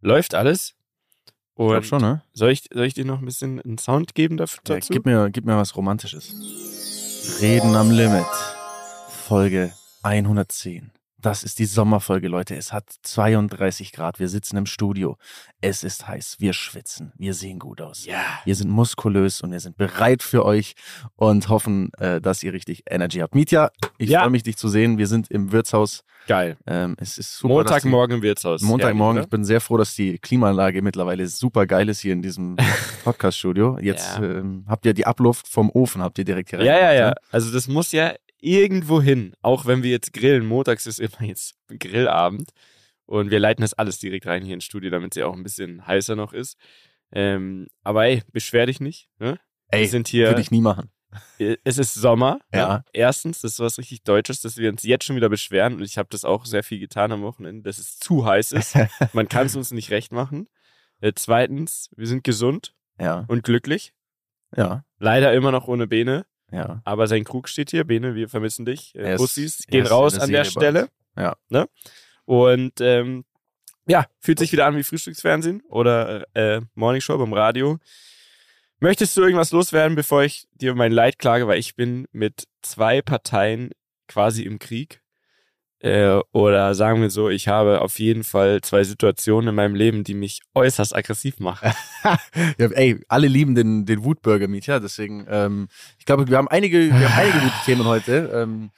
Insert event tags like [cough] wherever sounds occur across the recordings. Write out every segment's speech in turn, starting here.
läuft alles. Ich Und glaub schon, ne? soll, ich, soll ich dir noch ein bisschen einen Sound geben dafür, Ja, dazu? gib, mir, gib mir was Romantisches. Reden am Limit. Folge 110. Das ist die Sommerfolge, Leute. Es hat 32 Grad. Wir sitzen im Studio. Es ist heiß. Wir schwitzen. Wir sehen gut aus. ja. Wir sind muskulös und wir sind bereit für euch und hoffen, äh, dass ihr richtig Energy habt. Mietja, ich Ja. freue mich, dich zu sehen. Wir sind im Wirtshaus. Geil. Ähm, es ist super. Montagmorgen im Wirtshaus. Montagmorgen. Ich bin sehr froh, dass die Klimaanlage mittlerweile super geil ist hier in diesem [laughs] Podcast-Studio. Jetzt Ja. ähm, habt ihr die Abluft vom Ofen, habt ihr direkt hier oder? Ja, ja, ja. Also das muss ja irgendwo hin. Auch wenn wir jetzt grillen. Montags ist immer jetzt Grillabend. Und wir leiten das alles direkt rein hier ins Studio, damit sie auch ein bisschen heißer noch ist. Ähm, aber ey, beschwer dich nicht. Ne? Ey, wir sind hier. Würde ich nie machen. Es ist Sommer. Ja. ne? Erstens, das ist was richtig Deutsches, dass wir uns jetzt schon wieder beschweren. Und ich habe das auch sehr viel getan am Wochenende, dass es zu heiß ist. [laughs] Man kann es uns nicht recht machen. Äh, zweitens, wir sind gesund Ja, und glücklich. ja, Leider immer noch ohne Bene. Ja. Aber sein Krug steht hier. Bene, wir vermissen dich. Er Äh, Bussis gehen ist raus an der Stelle. Ja. Ne? Und ähm, ja, fühlt sich wieder an wie Frühstücksfernsehen oder äh, Morningshow beim Radio. Möchtest du irgendwas loswerden, bevor ich dir mein Leid klage? Weil ich bin mit zwei Parteien quasi im Krieg. Äh, oder sagen wir so, ich habe auf jeden Fall zwei Situationen in meinem Leben, die mich äußerst aggressiv machen. [laughs] ja. Ey, alle lieben den, den Wutburger, Mietja. Deswegen, ähm, ich glaube, wir haben einige, wir haben einige gute Themen heute. Ähm,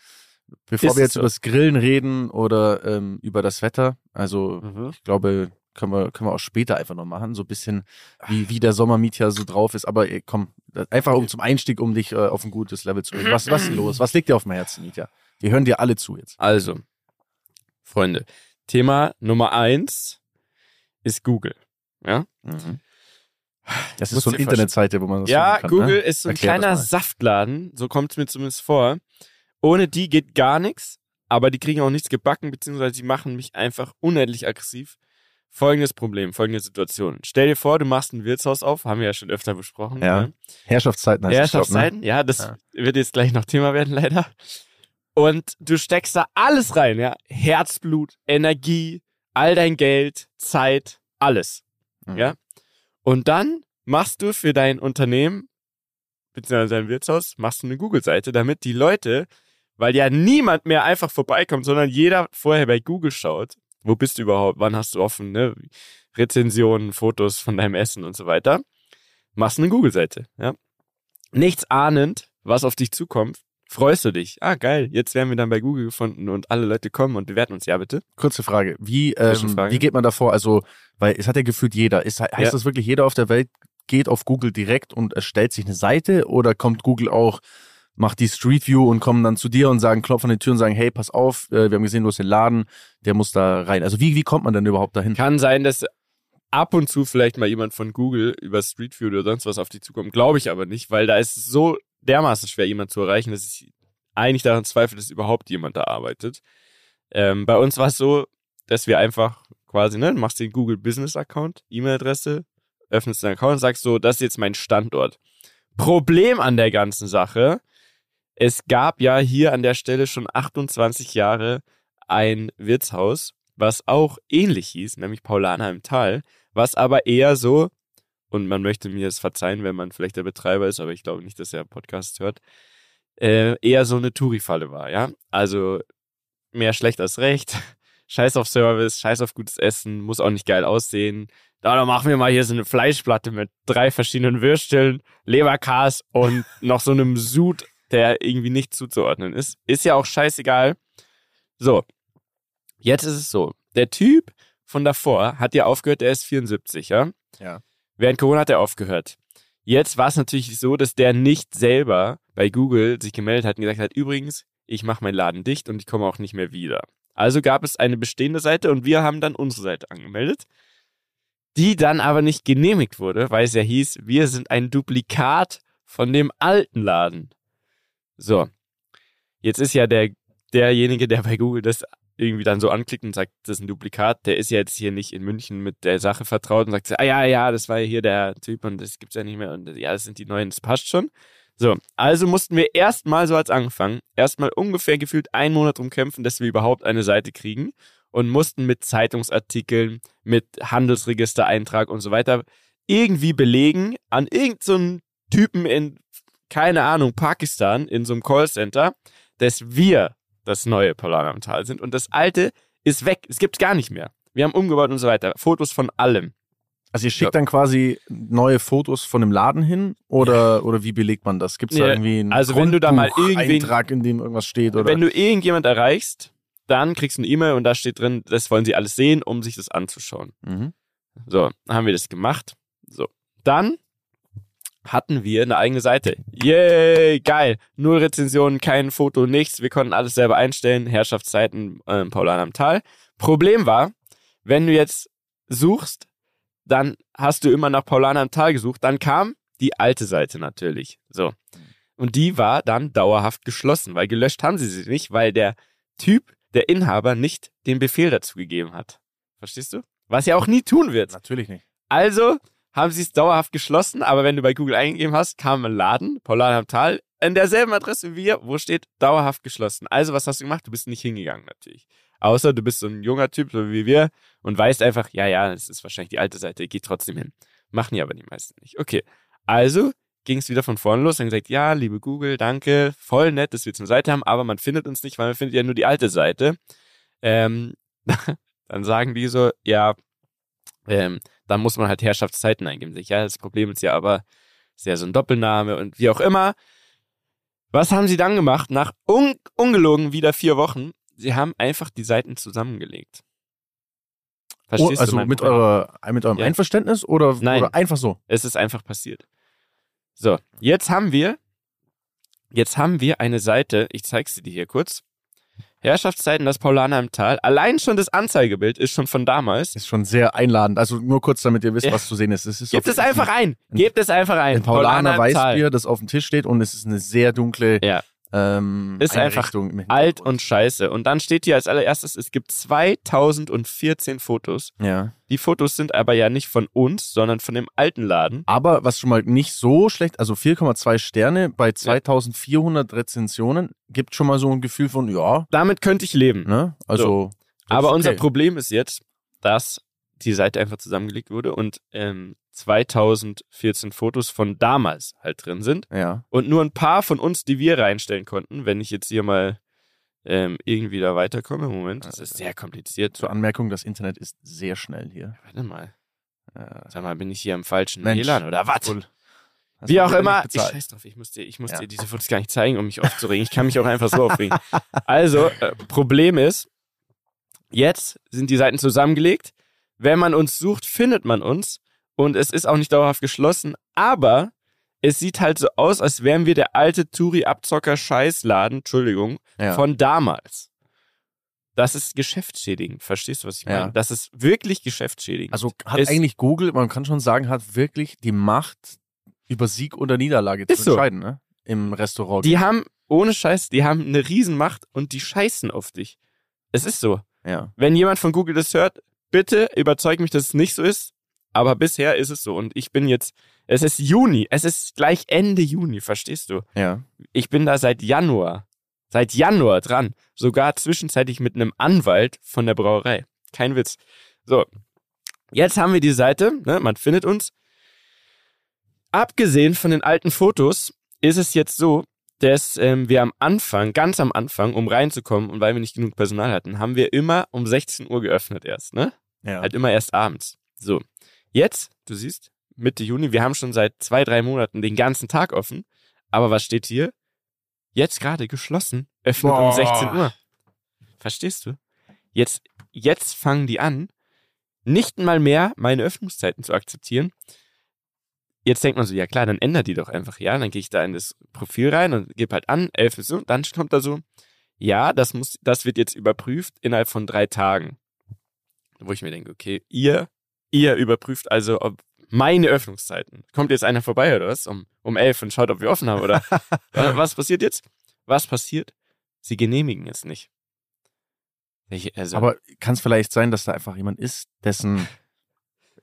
bevor Ist wir jetzt so? über das Grillen reden oder ähm, über das Wetter, also Mhm. ich glaube, können wir, können wir auch später einfach noch machen, so ein bisschen, wie, wie der Sommermietja so drauf ist. Aber ey, komm, einfach um zum Einstieg, um dich äh, auf ein gutes Level zu bringen. Was, was ist [clears throat] los? Was liegt dir auf dem Herzen, Mietja? Wir hören dir alle zu jetzt. Also, Freunde, Thema Nummer eins ist Google. Ja, Das ist Musst so eine Internetseite, wo man das ja kann, Google ne? ist so ein Erklär das kleiner. Saftladen, so kommt es mir zumindest vor. Ohne die geht gar nichts, aber die kriegen auch nichts gebacken, beziehungsweise die machen mich einfach unendlich aggressiv. Folgendes Problem, folgende Situation. Stell dir vor, du machst ein Wirtshaus auf, haben wir ja schon öfter besprochen. Ja, ne? Herrschaftszeiten heißt das, glaub, ne? Herrschaftszeiten, ja, das Ja. wird jetzt gleich noch Thema werden, [laughs] leider. Und du steckst da alles rein, ja. Herzblut, Energie, all dein Geld, Zeit, alles. Mhm. Ja. Und dann machst du für dein Unternehmen, beziehungsweise dein Wirtshaus, machst du eine Google-Seite, damit die Leute, weil ja niemand mehr einfach vorbeikommt, sondern jeder vorher bei Google schaut, wo bist du überhaupt, wann hast du offen, ne? Rezensionen, Fotos von deinem Essen und so weiter. Machst eine Google-Seite, ja. Nichts ahnend, was auf dich zukommt, freust du dich. Ah, geil, jetzt werden wir dann bei Google gefunden und alle Leute kommen und bewerten uns, ja bitte. Kurze Frage. Wie, ähm, Zwischenfrage. wie geht man davor? Also, weil es hat ja gefühlt jeder. Ist, heißt Ja. das wirklich, jeder auf der Welt geht auf Google direkt und erstellt sich eine Seite oder kommt Google auch, macht die Street View und kommen dann zu dir und sagen, klopfen an die Tür und sagen, hey, pass auf, äh, wir haben gesehen, du hast den Laden, der muss da rein. Also wie, wie kommt man denn überhaupt dahin? Kann sein, dass ab und zu vielleicht mal jemand von Google über Street View oder sonst was auf dich zukommt. Glaube ich aber nicht, weil da ist es so dermaßen schwer, jemand zu erreichen, dass ich eigentlich daran zweifle, dass überhaupt jemand da arbeitet. Ähm, bei uns war es so, dass wir einfach quasi, ne, machst den Google Business Account, E-Mail-Adresse, öffnest den Account und sagst so, das ist jetzt mein Standort. Problem an der ganzen Sache, es gab ja hier an der Stelle schon 28 Jahre ein Wirtshaus, was auch ähnlich hieß, nämlich Paulaner im Tal, was aber eher so, und man möchte mir es verzeihen, wenn man vielleicht der Betreiber ist, aber ich glaube nicht, dass er Podcast hört, äh, eher so eine Touri-Falle war, ja. Also mehr schlecht als recht. [laughs] Scheiß auf Service, scheiß auf gutes Essen, muss auch nicht geil aussehen. Da, dann machen wir mal hier so eine Fleischplatte mit drei verschiedenen Würsteln, Leberkas und [laughs] noch so einem Sud, der irgendwie nicht zuzuordnen ist. Ist ja auch scheißegal. So, jetzt ist es so. Der Typ von davor hat ja aufgehört, der ist 74, ja? Ja. Während Corona hat er aufgehört. Jetzt war es natürlich so, dass der nicht selber bei Google sich gemeldet hat und gesagt hat, übrigens, ich mache meinen Laden dicht und ich komme auch nicht mehr wieder. Also gab es eine bestehende Seite und wir haben dann unsere Seite angemeldet, die dann aber nicht genehmigt wurde, weil es ja hieß, wir sind ein Duplikat von dem alten Laden. So, jetzt ist ja der derjenige, der bei Google das irgendwie dann so anklickt und sagt, das ist ein Duplikat, der ist ja jetzt hier nicht in München mit der Sache vertraut und sagt, ah ja, ja, das war ja hier der Typ und das gibt's ja nicht mehr und ja, das sind die neuen, das passt schon. So, also mussten wir erstmal so als angefangen, erstmal ungefähr gefühlt einen Monat drum kämpfen, dass wir überhaupt eine Seite kriegen. und mussten mit Zeitungsartikeln, mit Handelsregistereintrag und so weiter irgendwie belegen an irgendeinen so Typen in, keine Ahnung, Pakistan in so einem Callcenter, dass wir das neue Polar am Tal sind und das alte ist weg. Es gibt gar nicht mehr. Wir haben umgebaut und so weiter. Fotos von allem. Also ihr schickt dann quasi neue Fotos von dem Laden hin oder, oder wie belegt man das? Gibt es da irgendwie einen also wenn du da mal Eintrag, in dem irgendwas steht? Oder? Wenn du irgendjemand erreichst, dann kriegst du eine E-Mail und da steht drin, das wollen sie alles sehen, um sich das anzuschauen. Mhm. So, haben wir das gemacht. So, dann hatten wir eine eigene Seite. Yay, geil. Null Rezensionen, kein Foto, nichts. Wir konnten alles selber einstellen. Herrschaftszeiten äh, Paulan am Tal. Problem war, wenn du jetzt suchst, dann hast du immer nach Paulana am Tal gesucht. Dann kam die alte Seite natürlich. So. Und die war dann dauerhaft geschlossen, weil gelöscht haben sie sie nicht, weil der Typ, der Inhaber, nicht den Befehl dazu gegeben hat. Verstehst du? Was er auch nie tun wird. Natürlich nicht. Also haben sie es dauerhaft geschlossen, aber wenn du bei Google eingegeben hast, kam ein Laden, Paulana am Tal, in derselben Adresse wie wir, wo steht dauerhaft geschlossen. Also was hast du gemacht? Du bist nicht hingegangen natürlich. Außer du bist so ein junger Typ, so wie wir, und weißt einfach, ja, ja, es ist wahrscheinlich die alte Seite, geht trotzdem hin. Machen die aber die meisten nicht. Okay. Also ging es wieder von vorne los, dann gesagt, ja, liebe Google, danke, voll nett, dass wir jetzt eine Seite haben, aber man findet uns nicht, weil man findet ja nur die alte Seite. Ähm, [laughs] dann sagen die so, ja, ähm, dann muss man halt Herrschaftszeiten eingeben. Ja, das Problem ist ja aber, ist ja so ein Doppelname und wie auch immer. Was haben sie dann gemacht? Nach un ungelogen wieder vier Wochen sie haben einfach die Seiten zusammengelegt. Verstehst oh, also du mit, eurer, mit eurem ja. Einverständnis oder, Nein, oder einfach so? Es ist einfach passiert. So, jetzt haben wir, jetzt haben wir eine Seite, ich zeige sie dir hier kurz. Herrschaftszeiten das Paulaner im Tal. Allein schon das Anzeigebild ist schon von damals. Ist schon sehr einladend. Also nur kurz, damit ihr wisst, ja. was zu sehen ist. Es ist Gebt es einfach ein. Gebt es einfach ein. Ein Paulaner, Paulaner Weißbier, das auf dem Tisch steht und es ist eine sehr dunkle ja. Ähm, ist einfach alt und scheiße. Und dann steht hier als allererstes, es gibt 2014 Fotos. Ja. Die Fotos sind aber ja nicht von uns, sondern von dem alten Laden. Aber was schon mal nicht so schlecht, also 4,2 Sterne bei 2400 Rezensionen, gibt schon mal so ein Gefühl von, ja. Damit könnte ich leben. Ne? Also. So. Aber okay. unser Problem ist jetzt, dass die Seite einfach zusammengelegt wurde und ähm, 2014 Fotos von damals halt drin sind. Ja. Und nur ein paar von uns, die wir reinstellen konnten, wenn ich jetzt hier mal ähm, irgendwie da weiterkomme. Moment, das ist sehr kompliziert. Zur Anmerkung, das Internet ist sehr schnell hier. Warte mal. Äh, Sag mal, bin ich hier im falschen WLAN oder was? Wie auch immer, ich scheiß drauf, ich muss dir, ich muss ja. dir diese Fotos gar nicht zeigen, um mich aufzuregen. Ich kann mich auch einfach so aufregen. [laughs] Also, äh, Problem ist, jetzt sind die Seiten zusammengelegt. Wenn man uns sucht, findet man uns und es ist auch nicht dauerhaft geschlossen, aber es sieht halt so aus, als wären wir der alte Touri-Abzocker-Scheißladen, Entschuldigung, ja. von damals. Das ist geschäftsschädigend. Verstehst du, was ich meine? Ja. Das ist wirklich geschäftsschädigend. Also hat es eigentlich Google, man kann schon sagen, hat wirklich die Macht, über Sieg oder Niederlage zu so. entscheiden, ne? Im Restaurant. Die haben, ohne Scheiß, die haben eine Riesenmacht und die scheißen auf dich. Es ist so. Ja. Wenn jemand von Google das hört, bitte überzeug mich, dass es nicht so ist. Aber bisher ist es so. Und ich bin jetzt, es ist Juni, es ist gleich Ende Juni, verstehst du? Ja. Ich bin da seit Januar, seit Januar dran. Sogar zwischenzeitlich mit einem Anwalt von der Brauerei. Kein Witz. So. Jetzt haben wir die Seite, ne, man findet uns. Abgesehen von den alten Fotos ist es jetzt so, dass ähm, wir am Anfang, ganz am Anfang, um reinzukommen und weil wir nicht genug Personal hatten, haben wir immer um 16 Uhr geöffnet erst, ne? Ja. Halt immer erst abends. So. Jetzt, du siehst, Mitte Juni, wir haben schon seit zwei, drei Monaten den ganzen Tag offen. Aber was steht hier? Jetzt gerade geschlossen, öffnet Boah. um 16 Uhr. Verstehst du? Jetzt, jetzt fangen die an, nicht mal mehr meine Öffnungszeiten zu akzeptieren. Jetzt denkt man so, ja klar, dann ändert die doch einfach, ja. Dann gehe ich da in das Profil rein und gebe halt an, 11 ist so, dann kommt da so, ja, das muss, das wird jetzt überprüft innerhalb von drei Tagen. Wo ich mir denke, okay, ihr Ihr überprüft also, ob meine Öffnungszeiten. Kommt jetzt einer vorbei oder was? Um, um elf und schaut, ob wir offen haben oder [laughs] was passiert jetzt? Was passiert? Sie genehmigen es nicht. Ich, also, Aber kann es vielleicht sein, dass da einfach jemand ist, dessen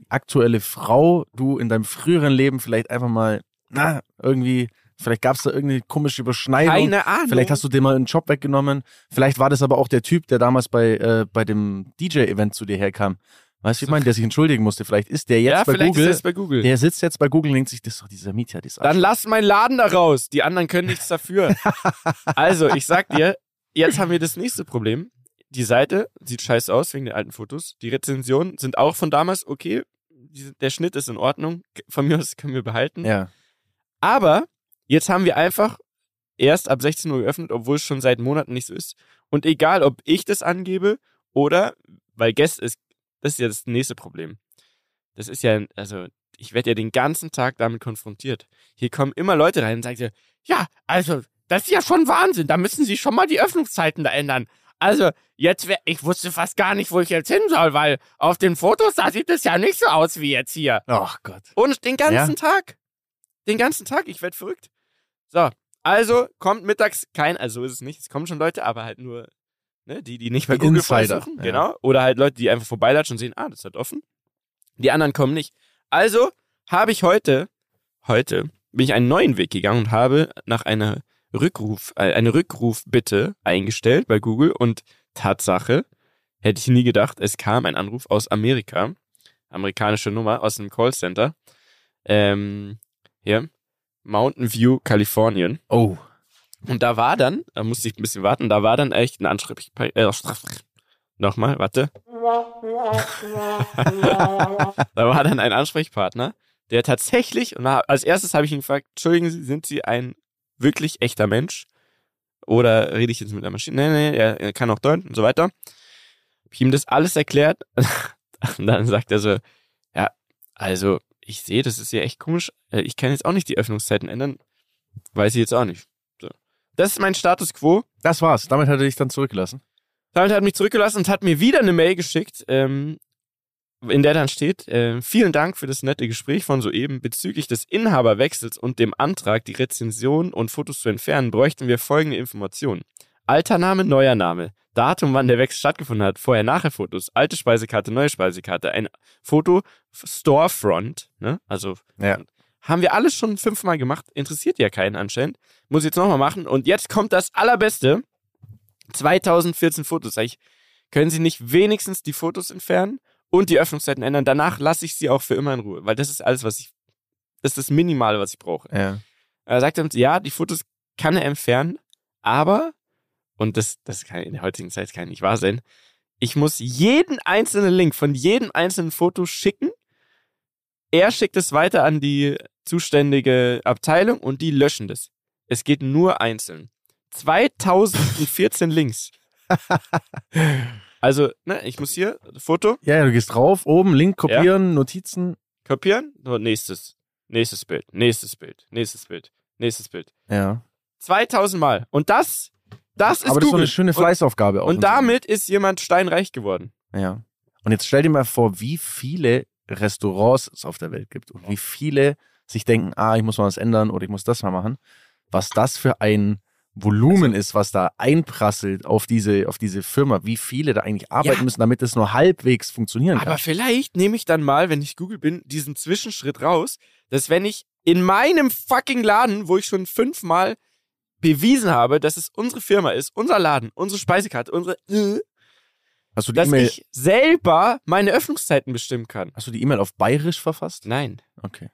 aktuelle Frau du in deinem früheren Leben vielleicht einfach mal, na, irgendwie Vielleicht gab es da irgendeine komische Überschneidung. Keine Ahnung. Vielleicht hast du dir mal einen Job weggenommen. Vielleicht war das aber auch der Typ, der damals bei, äh, bei dem DJ-Event zu dir herkam. Weißt du, ich meine, der sich entschuldigen musste. Vielleicht ist der jetzt ja, bei vielleicht Google. ist bei Google. Der sitzt jetzt bei Google und denkt sich, das ist doch dieser Mietja, das Dann lass meinen Laden da raus. Die anderen können nichts dafür. [laughs] also, ich sag dir, jetzt haben wir das nächste Problem. Die Seite sieht scheiße aus wegen den alten Fotos. Die Rezensionen sind auch von damals okay. Der Schnitt ist in Ordnung. Von mir aus können wir behalten. Ja. Aber jetzt haben wir einfach erst ab 16 Uhr geöffnet, obwohl es schon seit Monaten nicht so ist. Und egal, ob ich das angebe oder, weil Guest ist, das ist ja das nächste Problem. Das ist ja, also, ich werde ja den ganzen Tag damit konfrontiert. Hier kommen immer Leute rein und sagen dir, ja, also, das ist ja schon Wahnsinn. Da müssen Sie schon mal die Öffnungszeiten da ändern. Also, jetzt wär, ich wusste fast gar nicht, wo ich jetzt hin soll, weil auf den Fotos, da sieht es ja nicht so aus wie jetzt hier. Ach Gott. Und den ganzen Tag. Den ganzen Tag. Ich werde verrückt. So, also kommt mittags kein, also so ist es nicht, es kommen schon Leute, aber halt nur ne, die, die nicht bei Die Google Insider, suchen. ja. Genau. Oder halt Leute, die einfach vorbeilatschen und sehen, ah, das hat offen. Die anderen kommen nicht. Also habe ich heute, heute bin ich einen neuen Weg gegangen und habe nach einer Rückruf, äh, eine Rückrufbitte eingestellt bei Google und Tatsache, hätte ich nie gedacht, es kam ein Anruf aus Amerika, amerikanische Nummer aus einem Callcenter, ähm, hier, Mountain View, Kalifornien. Oh. Und da war dann, da musste ich ein bisschen warten, da war dann echt ein Ansprechpartner, äh, nochmal, warte. [laughs] da war dann ein Ansprechpartner, der tatsächlich, und als erstes habe ich ihn gefragt, entschuldigen Sie, sind Sie ein wirklich echter Mensch? Oder rede ich jetzt mit der Maschine? Nee, nee, er, er kann auch Deutsch und so weiter. Hab ich ihm das alles erklärt. [laughs] Und dann sagt er so, ja, also ich sehe, das ist ja echt komisch. Äh, Ich kann jetzt auch nicht die Öffnungszeiten ändern. Weiß ich jetzt auch nicht. Das ist mein Status quo. Das war's. Damit hat er dich dann zurückgelassen. Damit hat er mich zurückgelassen und hat mir wieder eine Mail geschickt, ähm, in der dann steht, äh, vielen Dank für das nette Gespräch von soeben. Bezüglich des Inhaberwechsels und dem Antrag, die Rezension und Fotos zu entfernen, bräuchten wir folgende Informationen. Alter Name, neuer Name. Datum, wann der Wechsel stattgefunden hat. Vorher-Nachher-Fotos. Alte Speisekarte, neue Speisekarte. Ein Foto, Storefront. Ne? Also Ja. Haben wir alles schon fünfmal gemacht. Interessiert ja keinen anscheinend. Muss ich jetzt nochmal machen. Und jetzt kommt das Allerbeste. 2014 Fotos. Sag ich, können Sie nicht wenigstens die Fotos entfernen und die Öffnungszeiten ändern? Danach lasse ich sie auch für immer in Ruhe. Weil das ist alles, was ich. Das ist das Minimale, was ich brauche. Ja. Er sagt uns, ja, die Fotos kann er entfernen, aber, und das, das kann in der heutigen Zeit kann nicht wahr sein, ich muss jeden einzelnen Link von jedem einzelnen Foto schicken. Er schickt es weiter an die zuständige Abteilung und die löschen das. Es geht nur einzeln. 2014 Links. [laughs] Also, ne, ich muss hier Foto Ja, du gehst drauf, oben, Link kopieren, Notizen. kopieren, so, nächstes, nächstes Bild, nächstes Bild, nächstes Bild, nächstes Bild. Ja. 2000 Mal. Und das, das ist Aber das ist so eine schöne Fleißaufgabe und, und damit ist jemand steinreich geworden. Ja. Und jetzt stell dir mal vor, wie viele Restaurants es auf der Welt gibt und wie viele sich denken, ah, ich muss mal was ändern oder ich muss das mal machen. Was das für ein Volumen ist, was da einprasselt auf diese, auf diese Firma, wie viele da eigentlich arbeiten Ja. müssen, damit es nur halbwegs funktionieren kann. Aber vielleicht nehme ich dann mal, wenn ich Google bin, diesen Zwischenschritt raus, dass wenn ich in meinem fucking Laden, wo ich schon fünfmal bewiesen habe, dass es unsere Firma ist, unser Laden, unsere Speisekarte, unsere, äh, Hast du die dass E-Mail, ich selber meine Öffnungszeiten bestimmen kann. hast du die E-Mail auf Bayerisch verfasst? Nein. Okay.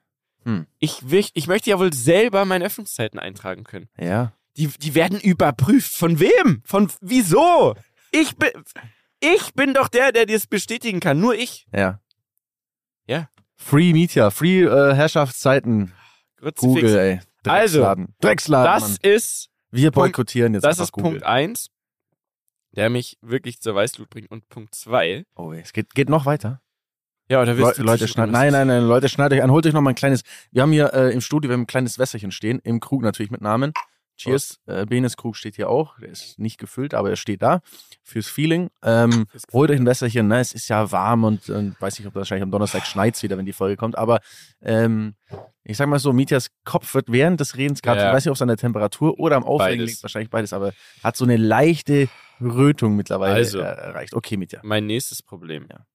Ich, will, ich möchte ja wohl selber meine Öffnungszeiten eintragen können. Ja. Die, die werden überprüft. Von wem? Von wieso? Ich bin, ich bin doch der, der das bestätigen kann. Nur ich. Ja. Ja. Free Media, Free äh, Herrschaftszeiten. Kruzifix. Google, ey. Also, Drecksladen. Drecksladen, Das Mann. ist, Wir Punkt- boykottieren jetzt das ist Google. Punkt 1, der mich wirklich zur Weißglut bringt. Und Punkt 2. Oh, es geht, geht noch weiter. Ja, oder willst du Leute, schneid, nein, nein, nein, Leute, schneidet euch an, holt euch noch mal ein kleines. Wir haben hier äh, im Studio, wir haben ein kleines Wässerchen stehen, im Krug natürlich mit Namen. Cheers. Äh, Benes Krug steht hier auch. Der ist nicht gefüllt, aber er steht da fürs Feeling. Ähm, holt euch ein Wässerchen, ne? Es ist ja warm und äh, weiß nicht, ob das wahrscheinlich am Donnerstag schneit wieder, wenn die Folge kommt. Aber ähm, ich sag mal so, Mitjas Kopf wird während des Redens gerade, Ja. ich weiß nicht, ob es an der Temperatur oder am Aufregen Beides. liegt, wahrscheinlich beides, aber hat so eine leichte Rötung mittlerweile Also. erreicht. Okay, Mitja. Mein nächstes Problem Ja.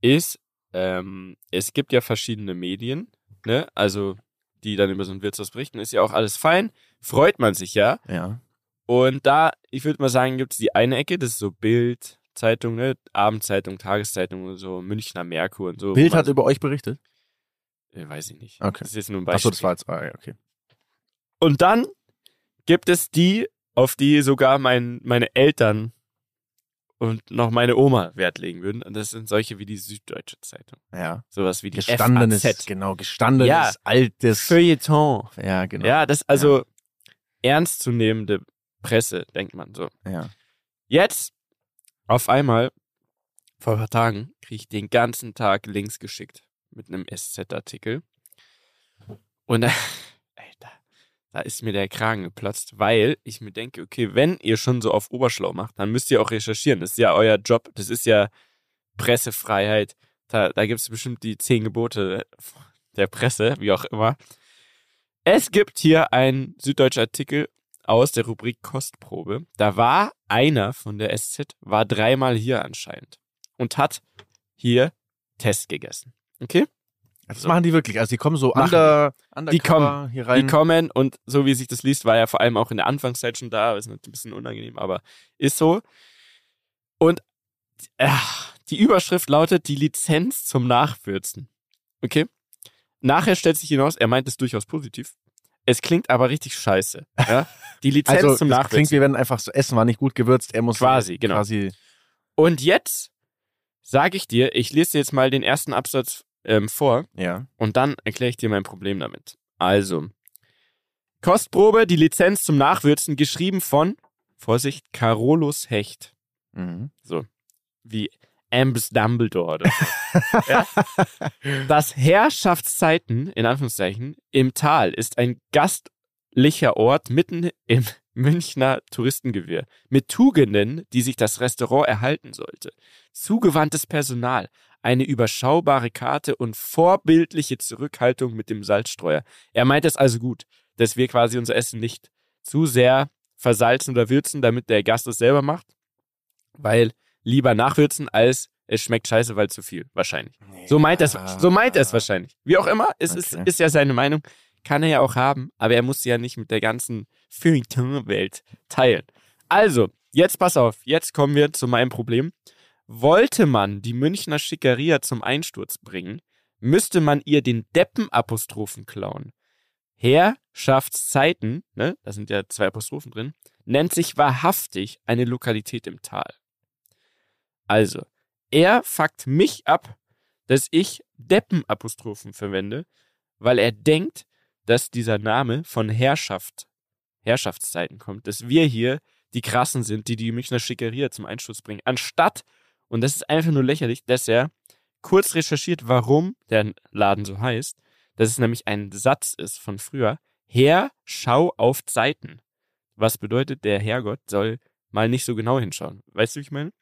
ist, ähm, es gibt ja verschiedene Medien, ne? Also die dann über so ein Wirtshaus berichten, ist ja auch alles fein. Freut man sich ja. Ja. Und da, ich würde mal sagen, gibt es die eine Ecke, das ist so Bild, Zeitung, ne? Abendzeitung, Tageszeitung und so, Münchner Merkur und so. Bild hat über euch berichtet? äh, weiß ich nicht. Okay. Das ist jetzt nur ein Achso, Beispiel. das war jetzt. Ah, ja, okay. Und dann gibt es die, auf die sogar mein, meine Eltern und noch meine Oma Wert legen würden. Und das sind solche wie die Süddeutsche Zeitung. Ja. Sowas wie die Gestandenes, FAZ. genau, gestandenes, Ja. altes. Feuilleton. Ja, genau. Ja, das also ernstzunehmende Presse, denkt man so. Ja. Jetzt, auf einmal, vor ein paar Tagen, kriege ich den ganzen Tag Links geschickt mit einem SZ-Artikel. Und da, [laughs] Alter, da ist mir der Kragen geplatzt, weil ich mir denke, okay, wenn ihr schon so auf Oberschlau macht, dann müsst ihr auch recherchieren. Das ist ja euer Job. Das ist ja Pressefreiheit. Da, da gibt es bestimmt die zehn Gebote der Presse, wie auch immer. Es gibt hier einen süddeutschen Artikel aus der Rubrik Kostprobe. Da war einer von der SZ, war dreimal hier anscheinend und hat hier Test gegessen. Okay? Das machen die wirklich. Also die kommen so under, undercover Die kommen. hier rein. Die kommen und so wie sich das liest, war ja vor allem auch in der Anfangszeit schon da. Ist ein bisschen unangenehm, aber ist so. Und äh, die Überschrift lautet die Lizenz zum Nachwürzen. Okay? Nachher stellt sich hinaus, er meint es durchaus positiv. Es klingt aber richtig scheiße. Ja? [laughs] Die Lizenz also zum Nachwürzen. klingt, wir werden einfach so essen, war nicht gut gewürzt. Er muss Quasi, genau. Quasi, Und jetzt sage ich dir, ich lese jetzt mal den ersten Absatz ähm, vor ja. und dann erkläre ich dir mein Problem damit. Also, Kostprobe, die Lizenz zum Nachwürzen, geschrieben von, Vorsicht, Carolus Hecht. Mhm. Wie Ambus Dumbledore so. [laughs] ja? Das Herrschaftszeiten, in Anführungszeichen, im Tal ist ein gastlicher Ort mitten im [laughs] Münchner Touristengewirr mit Tugenden, die sich das Restaurant erhalten sollte. Zugewandtes Personal, eine überschaubare Karte und vorbildliche Zurückhaltung mit dem Salzstreuer. Er meint es also gut, dass wir quasi unser Essen nicht zu sehr versalzen oder würzen, damit der Gast es selber macht, weil lieber nachwürzen als es schmeckt scheiße, weil zu viel, wahrscheinlich. So meint er es, so meint es wahrscheinlich. Wie auch immer, es ist, Okay. ist ja seine Meinung, kann er ja auch haben, aber er muss sie ja nicht mit der ganzen Feuilleton-Welt teilen. Also, jetzt pass auf, jetzt kommen wir zu meinem Problem. Wollte man die Münchner Schickeria zum Einsturz bringen, müsste man ihr den Deppen-Apostrophen klauen. Herrschaftszeiten, ne, da sind ja zwei Apostrophen drin, nennt sich wahrhaftig eine Lokalität im Tal. Also, er fuckt mich ab, dass ich Deppen-Apostrophen verwende, weil er denkt, dass dieser Name von Herrschaft, Herrschaftszeiten kommt, dass wir hier die Krassen sind, die die Münchner Schickeria zum Einsturz bringen, anstatt, und das ist einfach nur lächerlich, dass er kurz recherchiert, warum der Laden so heißt, dass es nämlich ein Satz ist von früher, Herr, schau auf Zeiten. Was bedeutet, der Herrgott soll mal nicht so genau hinschauen. Weißt du, wie ich meine?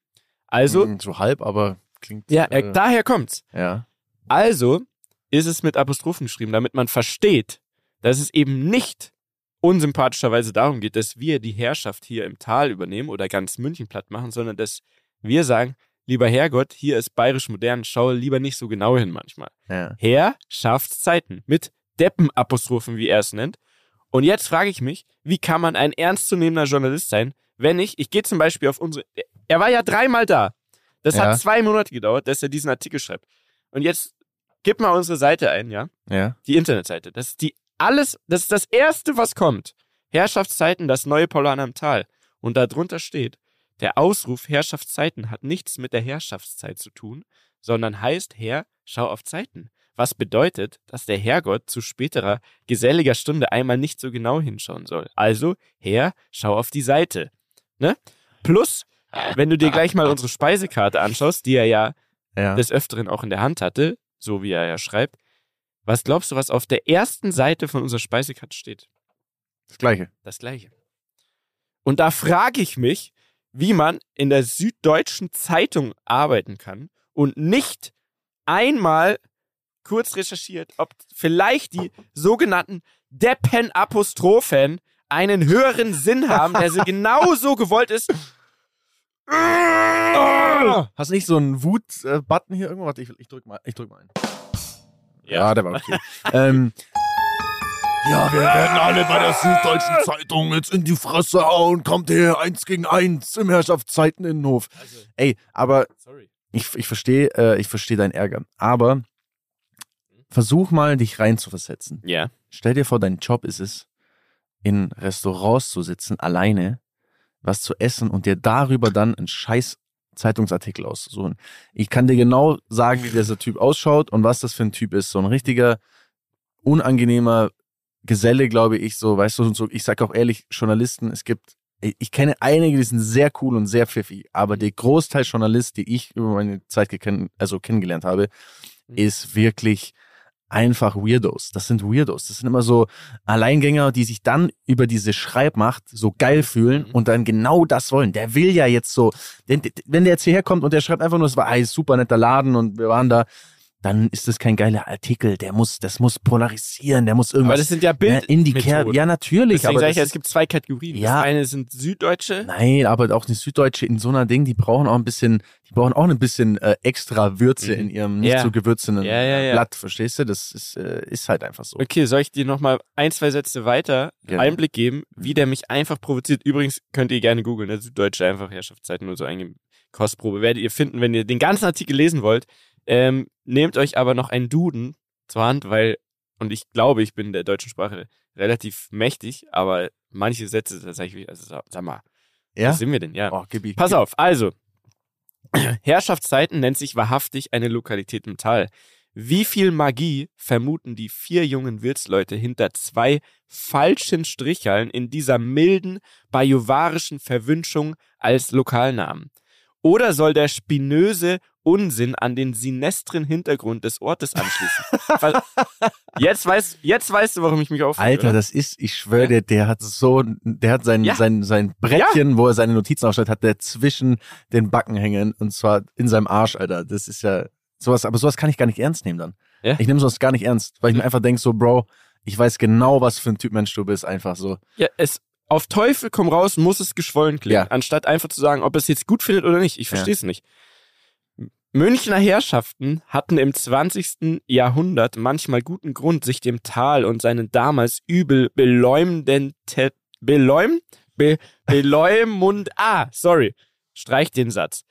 Also, Mhm, so halb, aber klingt. ja, er, äh, daher kommt's. ja. Also ist es mit Apostrophen geschrieben, damit man versteht, dass es eben nicht unsympathischerweise darum geht, dass wir die Herrschaft hier im Tal übernehmen oder ganz München platt machen, sondern dass wir sagen, lieber Herrgott, hier ist bayerisch modern, schau lieber nicht so genau hin manchmal. ja. Herrschaftszeiten mit Deppen-Apostrophen, wie er es nennt. Und jetzt frage ich mich, wie kann man ein ernstzunehmender Journalist sein, wenn ich, ich gehe zum Beispiel auf unsere, er war ja dreimal da. Das Ja. hat zwei Monate gedauert, dass er diesen Artikel schreibt. Und jetzt gib mal unsere Seite ein, ja? Ja. Die Internetseite. Das ist die alles, das ist das erste, was kommt. Herrschaftszeiten, das neue Paulaner im Tal. Und darunter steht, der Ausruf Herrschaftszeiten hat nichts mit der Herrschaftszeit zu tun, sondern heißt Herr, schau auf Zeiten. Was bedeutet, dass der Herrgott zu späterer geselliger Stunde einmal nicht so genau hinschauen soll. Also, Herr, schau auf die Seite. Ne? Plus, wenn du dir gleich mal unsere Speisekarte anschaust, die er ja Ja. des Öfteren auch in der Hand hatte, so wie er ja schreibt, was glaubst du, was auf der ersten Seite von unserer Speisekarte steht? Das Gleiche. Das gleiche. Und da frage ich mich, wie man in der Süddeutschen Zeitung arbeiten kann und nicht einmal kurz recherchiert, ob vielleicht die sogenannten Deppen-Apostrophen einen höheren Sinn haben, der so [laughs] genauso gewollt ist. Hast du nicht so einen Wut-Button hier irgendwo? Warte, ich, ich drück mal, ich drück mal ein. Ja, der war okay. ähm, Ja, wir werden alle bei der Süddeutschen Zeitung jetzt in die Fresse hauen. Kommt her, eins gegen eins im Herrschaftszeiteninnenhof. Also, Ey, aber sorry. ich, ich verstehe äh, ich versteh deinen Ärger. Aber versuch mal, dich reinzuversetzen. Ja. Stell dir vor, dein Job ist es, in Restaurants zu sitzen, alleine, was zu essen und dir darüber dann einen scheiß Zeitungsartikel auszusuchen. Ich kann dir genau sagen, wie dieser Typ ausschaut und was das für ein Typ ist. So ein richtiger, unangenehmer Geselle, glaube ich, so, weißt du, und so, ich sag auch ehrlich, Journalisten, es gibt, ich kenne einige, die sind sehr cool und sehr pfiffig, aber der Großteil Journalist, die ich über meine Zeit gekenn, also kennengelernt habe, Mhm. ist wirklich einfach Weirdos. Das sind Weirdos. Das sind immer so Alleingänger, die sich dann über diese Schreibmacht so geil fühlen Mhm. und dann genau das wollen. Der will ja jetzt so, denn, wenn der jetzt hierher kommt und der schreibt einfach nur, es war ein super netter Laden und wir waren da, dann ist das kein geiler Artikel. Der muss, das muss polarisieren, der muss Aber irgendwas das sind ja ne, Bild. in die Kerbe. Ja, natürlich. Deswegen aber sage ich ja, es gibt zwei Kategorien. Ja. Das eine sind Süddeutsche. Nein, aber auch die Süddeutsche in so einer Ding, die brauchen auch ein bisschen, die brauchen auch ein bisschen äh, extra Würze Mhm. in ihrem nicht Ja. so gewürzenden ja, ja. Blatt, verstehst du? Das ist, äh, ist halt einfach so. Okay, soll ich dir nochmal ein, zwei Sätze weiter Gerne. Einblick geben, wie der mich einfach provoziert? Übrigens könnt ihr gerne googeln, der Süddeutsche einfach Herrschaftszeiten nur so eingeben. Kostprobe werdet ihr finden, wenn ihr den ganzen Artikel lesen wollt. Ähm, nehmt euch aber noch einen Duden zur Hand, weil, und ich glaube, ich bin der deutschen Sprache relativ mächtig, aber manche Sätze tatsächlich, also sag mal, Ja? was sind wir denn? Ja. Oh, gib ich. Pass auf, also. [clears throat] Herrschaftszeiten nennt sich wahrhaftig eine Lokalität im Tal. Wie viel Magie vermuten die vier jungen Wirtsleute hinter zwei falschen Strichhallen in dieser milden, bajuwarischen Verwünschung als Lokalnamen? Oder soll der spinöse Unsinn an den sinestren Hintergrund des Ortes anschließen? [laughs] Jetzt, weißt, jetzt weißt du, warum ich mich aufrege. Alter, oder? das ist, ich schwöre dir, der hat so, der hat sein, Ja. sein, sein Brettchen, wo er seine Notizen aufstellt, hat der zwischen den Backen hängen und zwar in seinem Arsch, Alter. Das ist ja sowas, aber sowas kann ich gar nicht ernst nehmen dann. Ja. Ich nehme sowas gar nicht ernst, weil ich mir einfach denke so, Bro, ich weiß genau, was für ein Typ Mensch du bist, einfach so. Ja, es auf Teufel komm raus, muss es geschwollen klingen, Ja. anstatt einfach zu sagen, ob es jetzt gut findet oder nicht. Ich Ja. verstehe es nicht. Münchner Herrschaften hatten im 20. Jahrhundert manchmal guten Grund, sich dem Tal und seinen damals übel beläumenden Te Beläum Be Beleumund [laughs] Ah, sorry. Streich den Satz.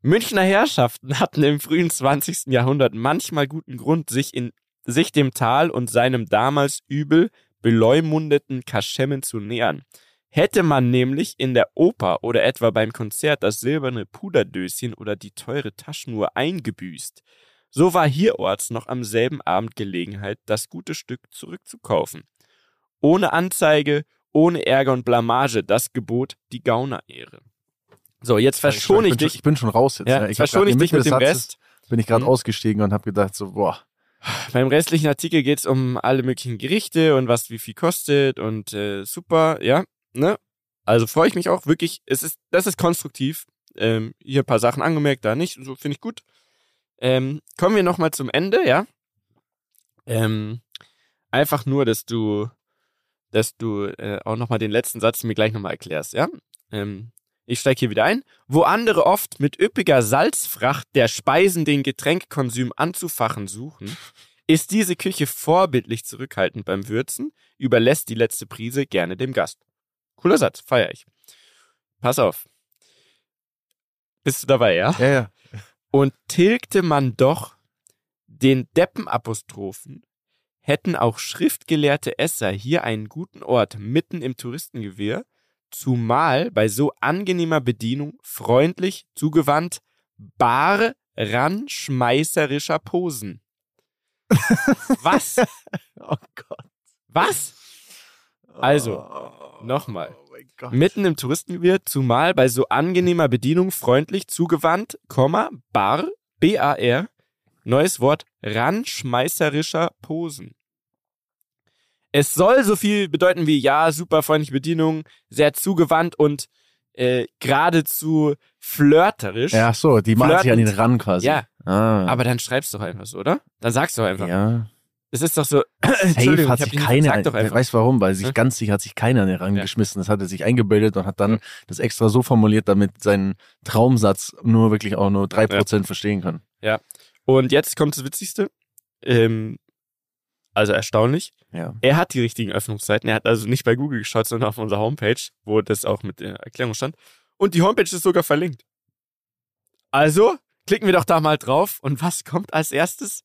Münchner Herrschaften hatten im frühen 20. Jahrhundert manchmal guten Grund, sich in sich dem Tal und seinem damals übel beleumundeten Kaschemmen zu nähern. Hätte man nämlich in der Oper oder etwa beim Konzert das silberne Puderdöschen oder die teure Taschenuhr eingebüßt, so war hierorts noch am selben Abend Gelegenheit, das gute Stück zurückzukaufen. Ohne Anzeige, ohne Ärger und Blamage, das gebot die Gaunerehre. So, jetzt verschone ich schon, dich. ich bin schon raus jetzt. Ja, ne? jetzt ich verschone ich dich mit dem Satzes Rest. Bin ich gerade Mhm. ausgestiegen und habe gedacht so, boah, Beim restlichen Artikel geht's um alle möglichen Gerichte und was wie viel kostet und äh, super, ja, ne? Also freue ich mich auch wirklich. Es ist, das ist konstruktiv. Ähm, hier ein paar Sachen angemerkt, da nicht. So finde ich gut. Ähm, kommen wir nochmal zum Ende, ja? Ähm, einfach nur, dass du, dass du äh, auch nochmal den letzten Satz mir gleich nochmal erklärst, ja? Ähm, ich steige hier wieder ein. Wo andere oft mit üppiger Salzfracht der Speisen den Getränkkonsum anzufachen suchen, ist diese Küche vorbildlich zurückhaltend beim Würzen, überlässt die letzte Prise gerne dem Gast. Cooler Satz, feier ich. Pass auf. Bist du dabei, ja? ja, ja. Und tilgte man doch den Deppenapostrophen, hätten auch schriftgelehrte Esser hier einen guten Ort mitten im Touristengewirr, zumal bei so angenehmer Bedienung freundlich zugewandt, bar ranschmeißerischer Posen. Was? [laughs] Oh Gott. Was? Also, Oh, nochmal. Oh. Mitten im Touristengewirr, zumal bei so angenehmer Bedienung freundlich zugewandt, Komma, bar, B-A-R, neues Wort, ranschmeißerischer Posen. Es soll so viel bedeuten wie, ja, super freundliche Bedienung, sehr zugewandt und äh, geradezu flirterisch. Ja, ach so, die machen sich an ihn ran quasi. Ja, Ah. aber dann schreibst du doch einfach so, oder? Dann sagst du einfach. ja. Es ist doch so, [clears throat] Safe hat sich keiner, weißt warum? Weil sich Hm? ganz sicher hat sich keiner an den Rang Ja. geschmissen. Das hat er sich eingebildet und hat dann Ja. das extra so formuliert, damit sein Traumsatz nur wirklich auch nur drei Prozent verstehen kann. Und jetzt kommt das Witzigste. Ähm, Also erstaunlich. Ja. Er hat die richtigen Öffnungszeiten. Er hat also nicht bei Google geschaut, sondern auf unserer Homepage, wo das auch mit der Erklärung stand. Und die Homepage ist sogar verlinkt. Also klicken wir doch da mal drauf. Und was kommt als erstes?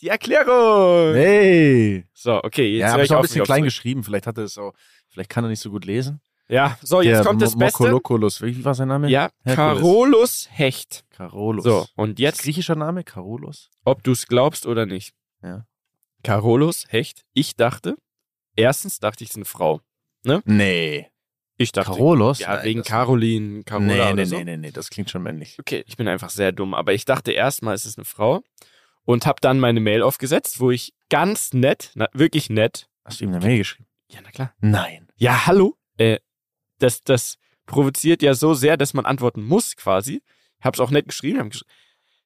Die Erklärung. Hey! So, okay, jetzt Ja, höre aber ich auch ein bisschen klein geschrieben. Vielleicht hat er es auch, vielleicht kann er nicht so gut lesen. Ja, so, jetzt Der kommt das Beste. Mokolokolus. Wie war sein Name? Ja, Herkules. Carolus Hecht. Carolus. So, und jetzt, Griechischer Name? Carolus? ob du es glaubst oder nicht. Ja. Carolus Hecht. Ich dachte, erstens dachte ich, es ist eine Frau. Nee. Ich dachte, Carolus? ja, Nein, wegen Caroline, Carola Nee, oder nee, so. nee, nee, nee, das klingt schon männlich. Okay, ich bin einfach sehr dumm, aber ich dachte erstmal, es ist eine Frau und habe dann meine Mail aufgesetzt, wo ich ganz nett, na, wirklich nett, Hast du ihm eine Mail geschrieben? ja, na klar. Nein. Ja, hallo? Äh, das, das provoziert ja so sehr, dass man antworten muss quasi. Hab's auch nett geschrieben. Hab gesch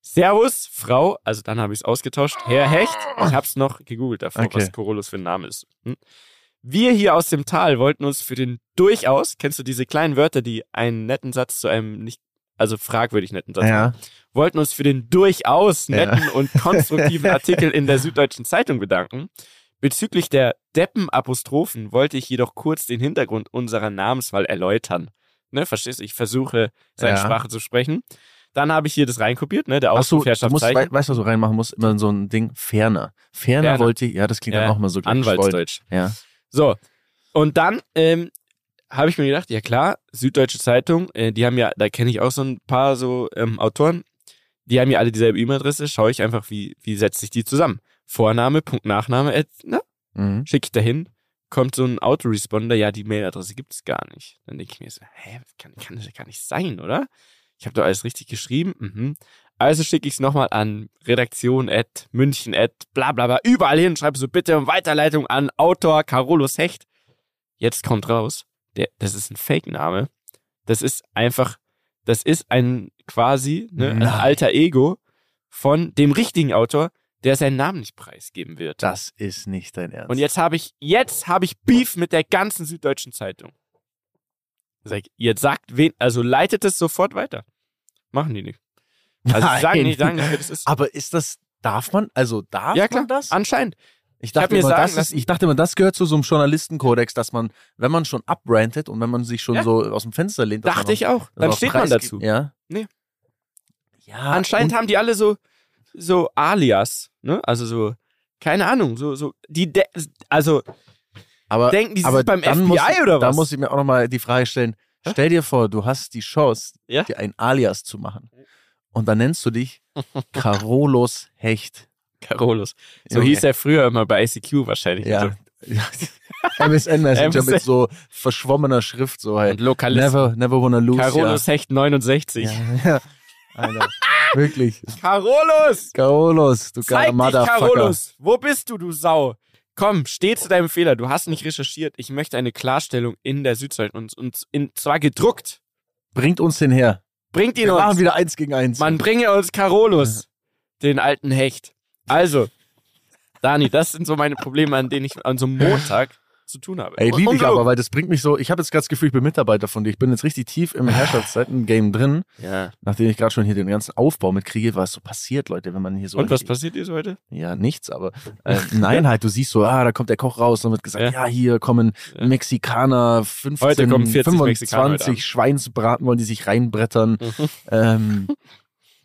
Servus, Frau. Also dann habe ich es ausgetauscht. Herr Hecht. Ich hab's noch gegoogelt davor, Okay. was Corolus für ein Name ist. Hm? Wir hier aus dem Tal wollten uns für den durchaus, kennst du diese kleinen Wörter, die einen netten Satz zu einem nicht, also fragwürdig netten Satz Ja. machen, wollten uns für den durchaus Ja. netten und [laughs] konstruktiven Artikel in der Süddeutschen Zeitung bedanken. Bezüglich der Deppen-Apostrophen wollte ich jedoch kurz den Hintergrund unserer Namenswahl erläutern. Ne, verstehst du? Ich versuche, seine Ja. Sprache zu sprechen. Dann habe ich hier das reinkopiert, ne, der Achso, Ausruf, du musst, wei- weißt du, was du reinmachen musst? Immer so ein Ding. Ferner. Ferner, Ferner. wollte ich, ja, das klingt Ja, dann auch mal so. Anwaltsdeutsch. Ja. So, und dann ähm, habe ich mir gedacht, ja klar, Süddeutsche Zeitung, äh, die haben ja, da kenne ich auch so ein paar so ähm, Autoren, die haben ja alle dieselbe E-Mail-Adresse, schaue ich einfach, wie, wie setzt sich die zusammen. Vorname, Punkt, Nachname, äh, ne? Mhm. schicke ich dahin, kommt so ein Autoresponder, ja, die Mailadresse gibt es gar nicht. Dann denke ich mir so, hä, das kann, kann das ja gar nicht sein, oder? Ich habe doch alles richtig geschrieben. Mhm. Also schicke ich es nochmal an Redaktion at München at bla bla bla, überall hin, schreibe so bitte um Weiterleitung an Autor Carolus Hecht. Jetzt kommt raus, der, das ist ein Fake-Name. Das ist einfach, das ist ein quasi ne, ein alter Ego von dem richtigen Autor, der seinen Namen nicht preisgeben wird. Das ist nicht dein Ernst. Und jetzt habe ich, jetzt habe ich Beef mit der ganzen Süddeutschen Zeitung. Sag, ich, jetzt sagt wen, also leitet es sofort weiter. Machen die nicht. Also sie sagen Nein. nicht, sagen nicht, das ist. Aber ist das, darf man, also darf Ja, klar. man das? Anscheinend. Ich dachte, mir immer, sagen das ist, ich dachte immer, das gehört zu so einem Journalistenkodex, dass man, wenn man schon abrantet und wenn man sich schon Ja. so aus dem Fenster lehnt, Dachte man ich auch. Dann steht man dazu. Ja. Nee. Ja. Anscheinend haben die alle so, so Alias, ne? Also so, keine Ahnung, so, so, die, also aber, denken, die aber sind beim FBI muss, oder Da was? muss ich mir auch nochmal die Frage stellen, Hä? stell dir vor, du hast die Chance, Ja? dir ein Alias zu machen. Und dann nennst du dich [laughs] Carolus Hecht. Carolus. So Junge. hieß er früher immer bei ICQ wahrscheinlich. Ja. Und, MSN Messenger MSN. mit so verschwommener Schrift, so halt. und Lokalist. Never, never wanna lose. Carolus Hecht 69. Ja. ja. [laughs] ja. Alter, wirklich. Carolus! Carolus, du geiler Motherfucker. Carolus! Wo bist du, du Sau? Komm, steh zu deinem Fehler. Du hast nicht recherchiert. Ich möchte eine Klarstellung in der Südzeit und, und in, zwar gedruckt. Bringt uns den her. Bringt ihn Wir machen uns. wieder eins gegen eins. Man bringe uns Carolus, den alten Hecht. Also, Dani, das sind so meine Probleme, an denen ich an so einem Montag zu tun habe. Ey, lieb ich aber, weil das bringt mich so, ich habe jetzt gerade das Gefühl, ich bin Mitarbeiter von dir. Ich bin jetzt richtig tief im Herrschaftszeiten-Game drin, Ja. nachdem ich gerade schon hier den ganzen Aufbau mitkriege, was so passiert, Leute, wenn man hier so. Und was passiert dir so heute? Ja, nichts, aber äh, nein, halt, du siehst so, ah, da kommt der Koch raus, dann wird gesagt, Ja. ja, hier kommen Ja. Mexikaner, 15, Heute kommen 40 Mexikaner 25 Schweinsbraten wollen die sich reinbrettern. ähm,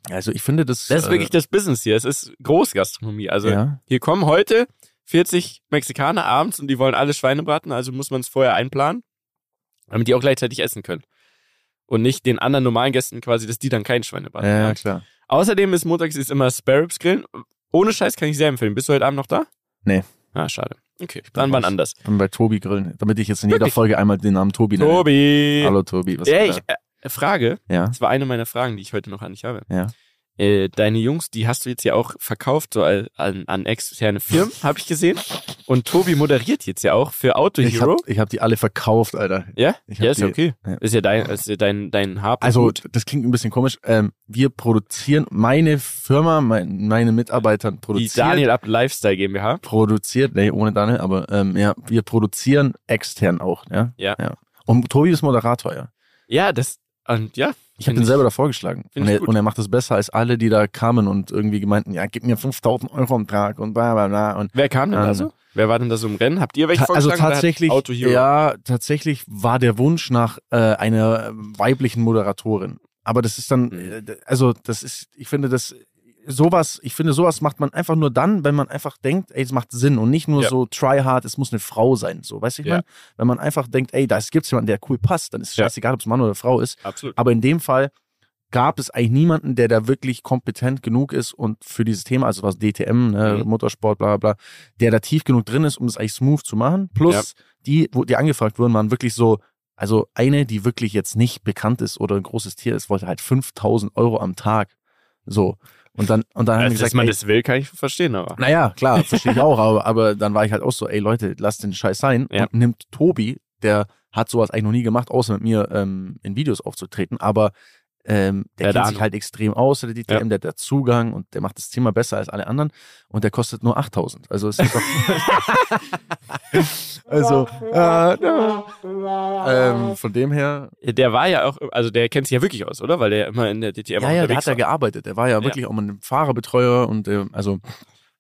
also ich finde das. Das ist äh, wirklich das Business hier. Es ist Großgastronomie. Also, ja. Hier kommen heute 40 Mexikaner abends und die wollen alle Schweine braten, also muss man es vorher einplanen, damit die auch gleichzeitig essen können. Und nicht den anderen normalen Gästen quasi, dass die dann kein Schweine braten. Ja, Ja. klar. Außerdem ist montags ist immer Spare Ribs grillen. Ohne Scheiß kann ich sehr empfehlen. Bist du heute Abend noch da? Nee. Ah, schade. Okay, dann wann anders. Dann bei Tobi grillen, damit ich jetzt in jeder Wirklich? Folge einmal den Namen Tobi nenne. Tobi! Hallo Tobi, was Ja, geht ich, äh, Frage? Ja. das war eine meiner Fragen, die ich heute noch an dich habe. Ja. Äh, deine Jungs, die hast du jetzt ja auch verkauft, so an, an externe Firmen, [laughs] habe ich gesehen. Und Tobi moderiert jetzt ja auch für Auto Ich Hero. ich hab die alle verkauft, Alter. Ja? Ja, ist die- okay. ja. Ist ja dein, ist ja dein, dein Hab. Also, gut. das klingt ein bisschen komisch. Ähm, wir produzieren, meine Firma, mein, meine Mitarbeiter Die produzieren. Daniel Up Lifestyle GmbH. produziert, nee, ohne Daniel, aber ähm, ja, wir produzieren extern auch, ja. Ja. ja. Und Tobi ist Moderator, ja. Ja, das, Und ja, Ich habe den selber da vorgeschlagen. Und er, und er macht das besser als alle, die da kamen und irgendwie gemeinten, ja, gib mir 5000 Euro am Tag und bla bla bla. Und wer kam denn da Ähm, so? Wer war denn da so im Rennen? Habt ihr welche also tatsächlich, Auto Hero? ja, tatsächlich war der Wunsch nach äh, einer weiblichen Moderatorin. Aber das ist dann, Mhm. äh, also das ist, ich finde das, sowas, ich finde sowas macht man einfach nur dann, wenn man einfach denkt, ey, es macht Sinn und nicht nur Ja. so try hard, es muss eine Frau sein, so, weißt du, ich Ja. meine? Wenn man einfach denkt, ey, da gibt's jemanden, der cool passt, dann ist es Ja. scheißegal, ob es Mann oder Frau ist. Absolut. Aber in dem Fall gab es eigentlich niemanden, der da wirklich kompetent genug ist und für dieses Thema, also was DTM, ne, Mhm. Motorsport, bla bla bla, der da tief genug drin ist, um es eigentlich smooth zu machen. Plus die, wo die angefragt wurden, waren wirklich so, also eine, die wirklich jetzt nicht bekannt ist oder ein großes Tier ist, wollte halt 5000 Euro am Tag. So. Und dann, und dann haben Also, wir gesagt, dass man ey, das will, kann ich verstehen, aber. naja, klar, verstehe ich auch, aber, aber dann war ich halt auch so, ey Leute, lasst den Scheiß sein Ja. und nimmt Tobi, der hat sowas eigentlich noch nie gemacht, außer mit mir ähm, in Videos aufzutreten, aber ähm, der Der kennt sich halt extrem aus, der DTM, Ja. der hat da Zugang und der macht das Thema besser als alle anderen und der kostet nur 8000. Also es ist doch [laughs] also äh, ähm, von dem her Der war ja auch, also der kennt sich ja wirklich aus, oder? Weil der immer in der DTM ja, ja, der hat ja gearbeitet. Der war ja, Ja. wirklich auch mal ein Fahrerbetreuer und äh, also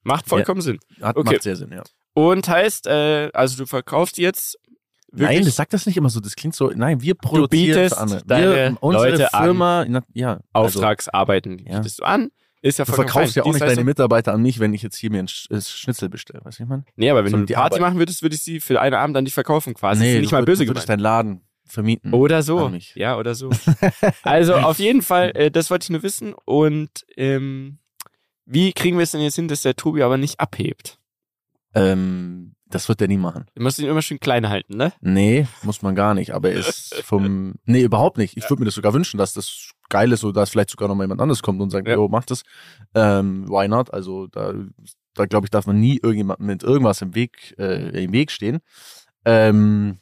Macht vollkommen Sinn. hat, Okay. macht sehr Sinn, ja. Und heißt, äh, also du verkaufst jetzt wirklich Nein, das sagt das nicht immer so. Das klingt so. Nein, wir produzieren deine wir, unsere Leute an. Firma, na, ja, also, Auftragsarbeiten Ja. bietest du an. Ist ja du verkaufst ja auch nicht deine. Mitarbeiter an mich, wenn ich jetzt hier mir ein äh, Schnitzel bestelle. Weißt du, ich meine? Nee, aber wenn sondern du die eine Party Arbeit. machen würdest, würde ich sie für einen Abend an dich verkaufen quasi. ist nicht mal böse du würdest gemeint. deinen Laden vermieten. Oder so. an. Ja, oder so. [laughs] also auf jeden Fall, äh, das wollte ich nur wissen. Und ähm, wie kriegen wir es denn jetzt hin, dass der Tobi aber nicht abhebt? Ähm, das wird der nie machen. Du musst ihn immer schön klein halten, ne? Nee, muss man gar nicht. Aber er ist [laughs] vom. Nee, überhaupt nicht. Ich würde mir das sogar wünschen, dass das geil ist oder dass vielleicht sogar noch mal jemand anderes kommt und sagt, Ja. jo, mach das. Ähm, why not? Also da, da glaube ich, darf man nie irgendjemandem mit irgendwas im Weg, äh, im Weg stehen. Ähm,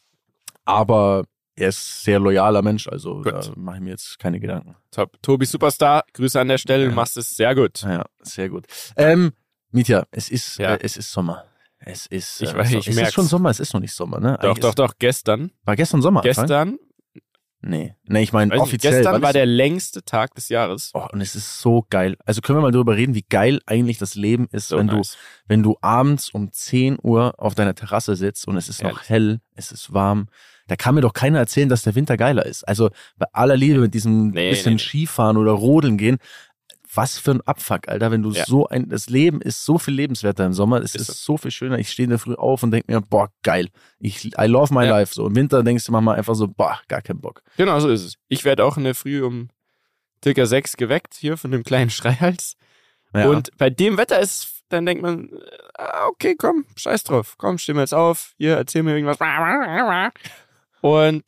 aber er ist ein sehr loyaler Mensch, also Gut. da mache ich mir jetzt keine Gedanken. Top. Tobi Superstar, Grüße an der Stelle, du Ja. machst es sehr gut. Ja, sehr gut. Ähm, Mietja, es ist, Ja. äh, es ist Sommer. Es ist, Ich äh, weiß, so- ich es merk's. ist schon Sommer, es ist noch nicht Sommer, ne? Doch, Eigentlich doch, doch, gestern. War gestern Sommer? Gestern, Nee. Nee, ich meine offiziell. gestern war der längste Tag des Jahres. Oh, und es ist so geil. Also können wir mal darüber reden, wie geil eigentlich das Leben ist, So wenn nice. du, wenn du abends um 10 Uhr auf deiner Terrasse sitzt und es ist noch Ehrlich. hell, es ist warm. Da kann mir doch keiner erzählen, dass der Winter geiler ist. Also bei aller Liebe mit diesem Nee, bisschen nee, nee. Skifahren oder Rodeln gehen. Was für ein Abfuck, Alter, wenn du Ja. so ein, das Leben ist so viel lebenswerter im Sommer, es Ist ist, so. viel schöner. Ich stehe in der Früh auf und denke mir, boah, geil. Ich, I love my Ja. life. So im Winter denkst du manchmal einfach so, boah, gar keinen Bock. Genau, so ist es. Ich werde auch in der Früh um circa sechs geweckt hier von dem kleinen [laughs] Schreihals. Ja. Und bei dem Wetter ist, dann denkt man, äh, okay, komm, scheiß drauf. Komm, steh mir jetzt auf. Hier, erzähl mir irgendwas. Und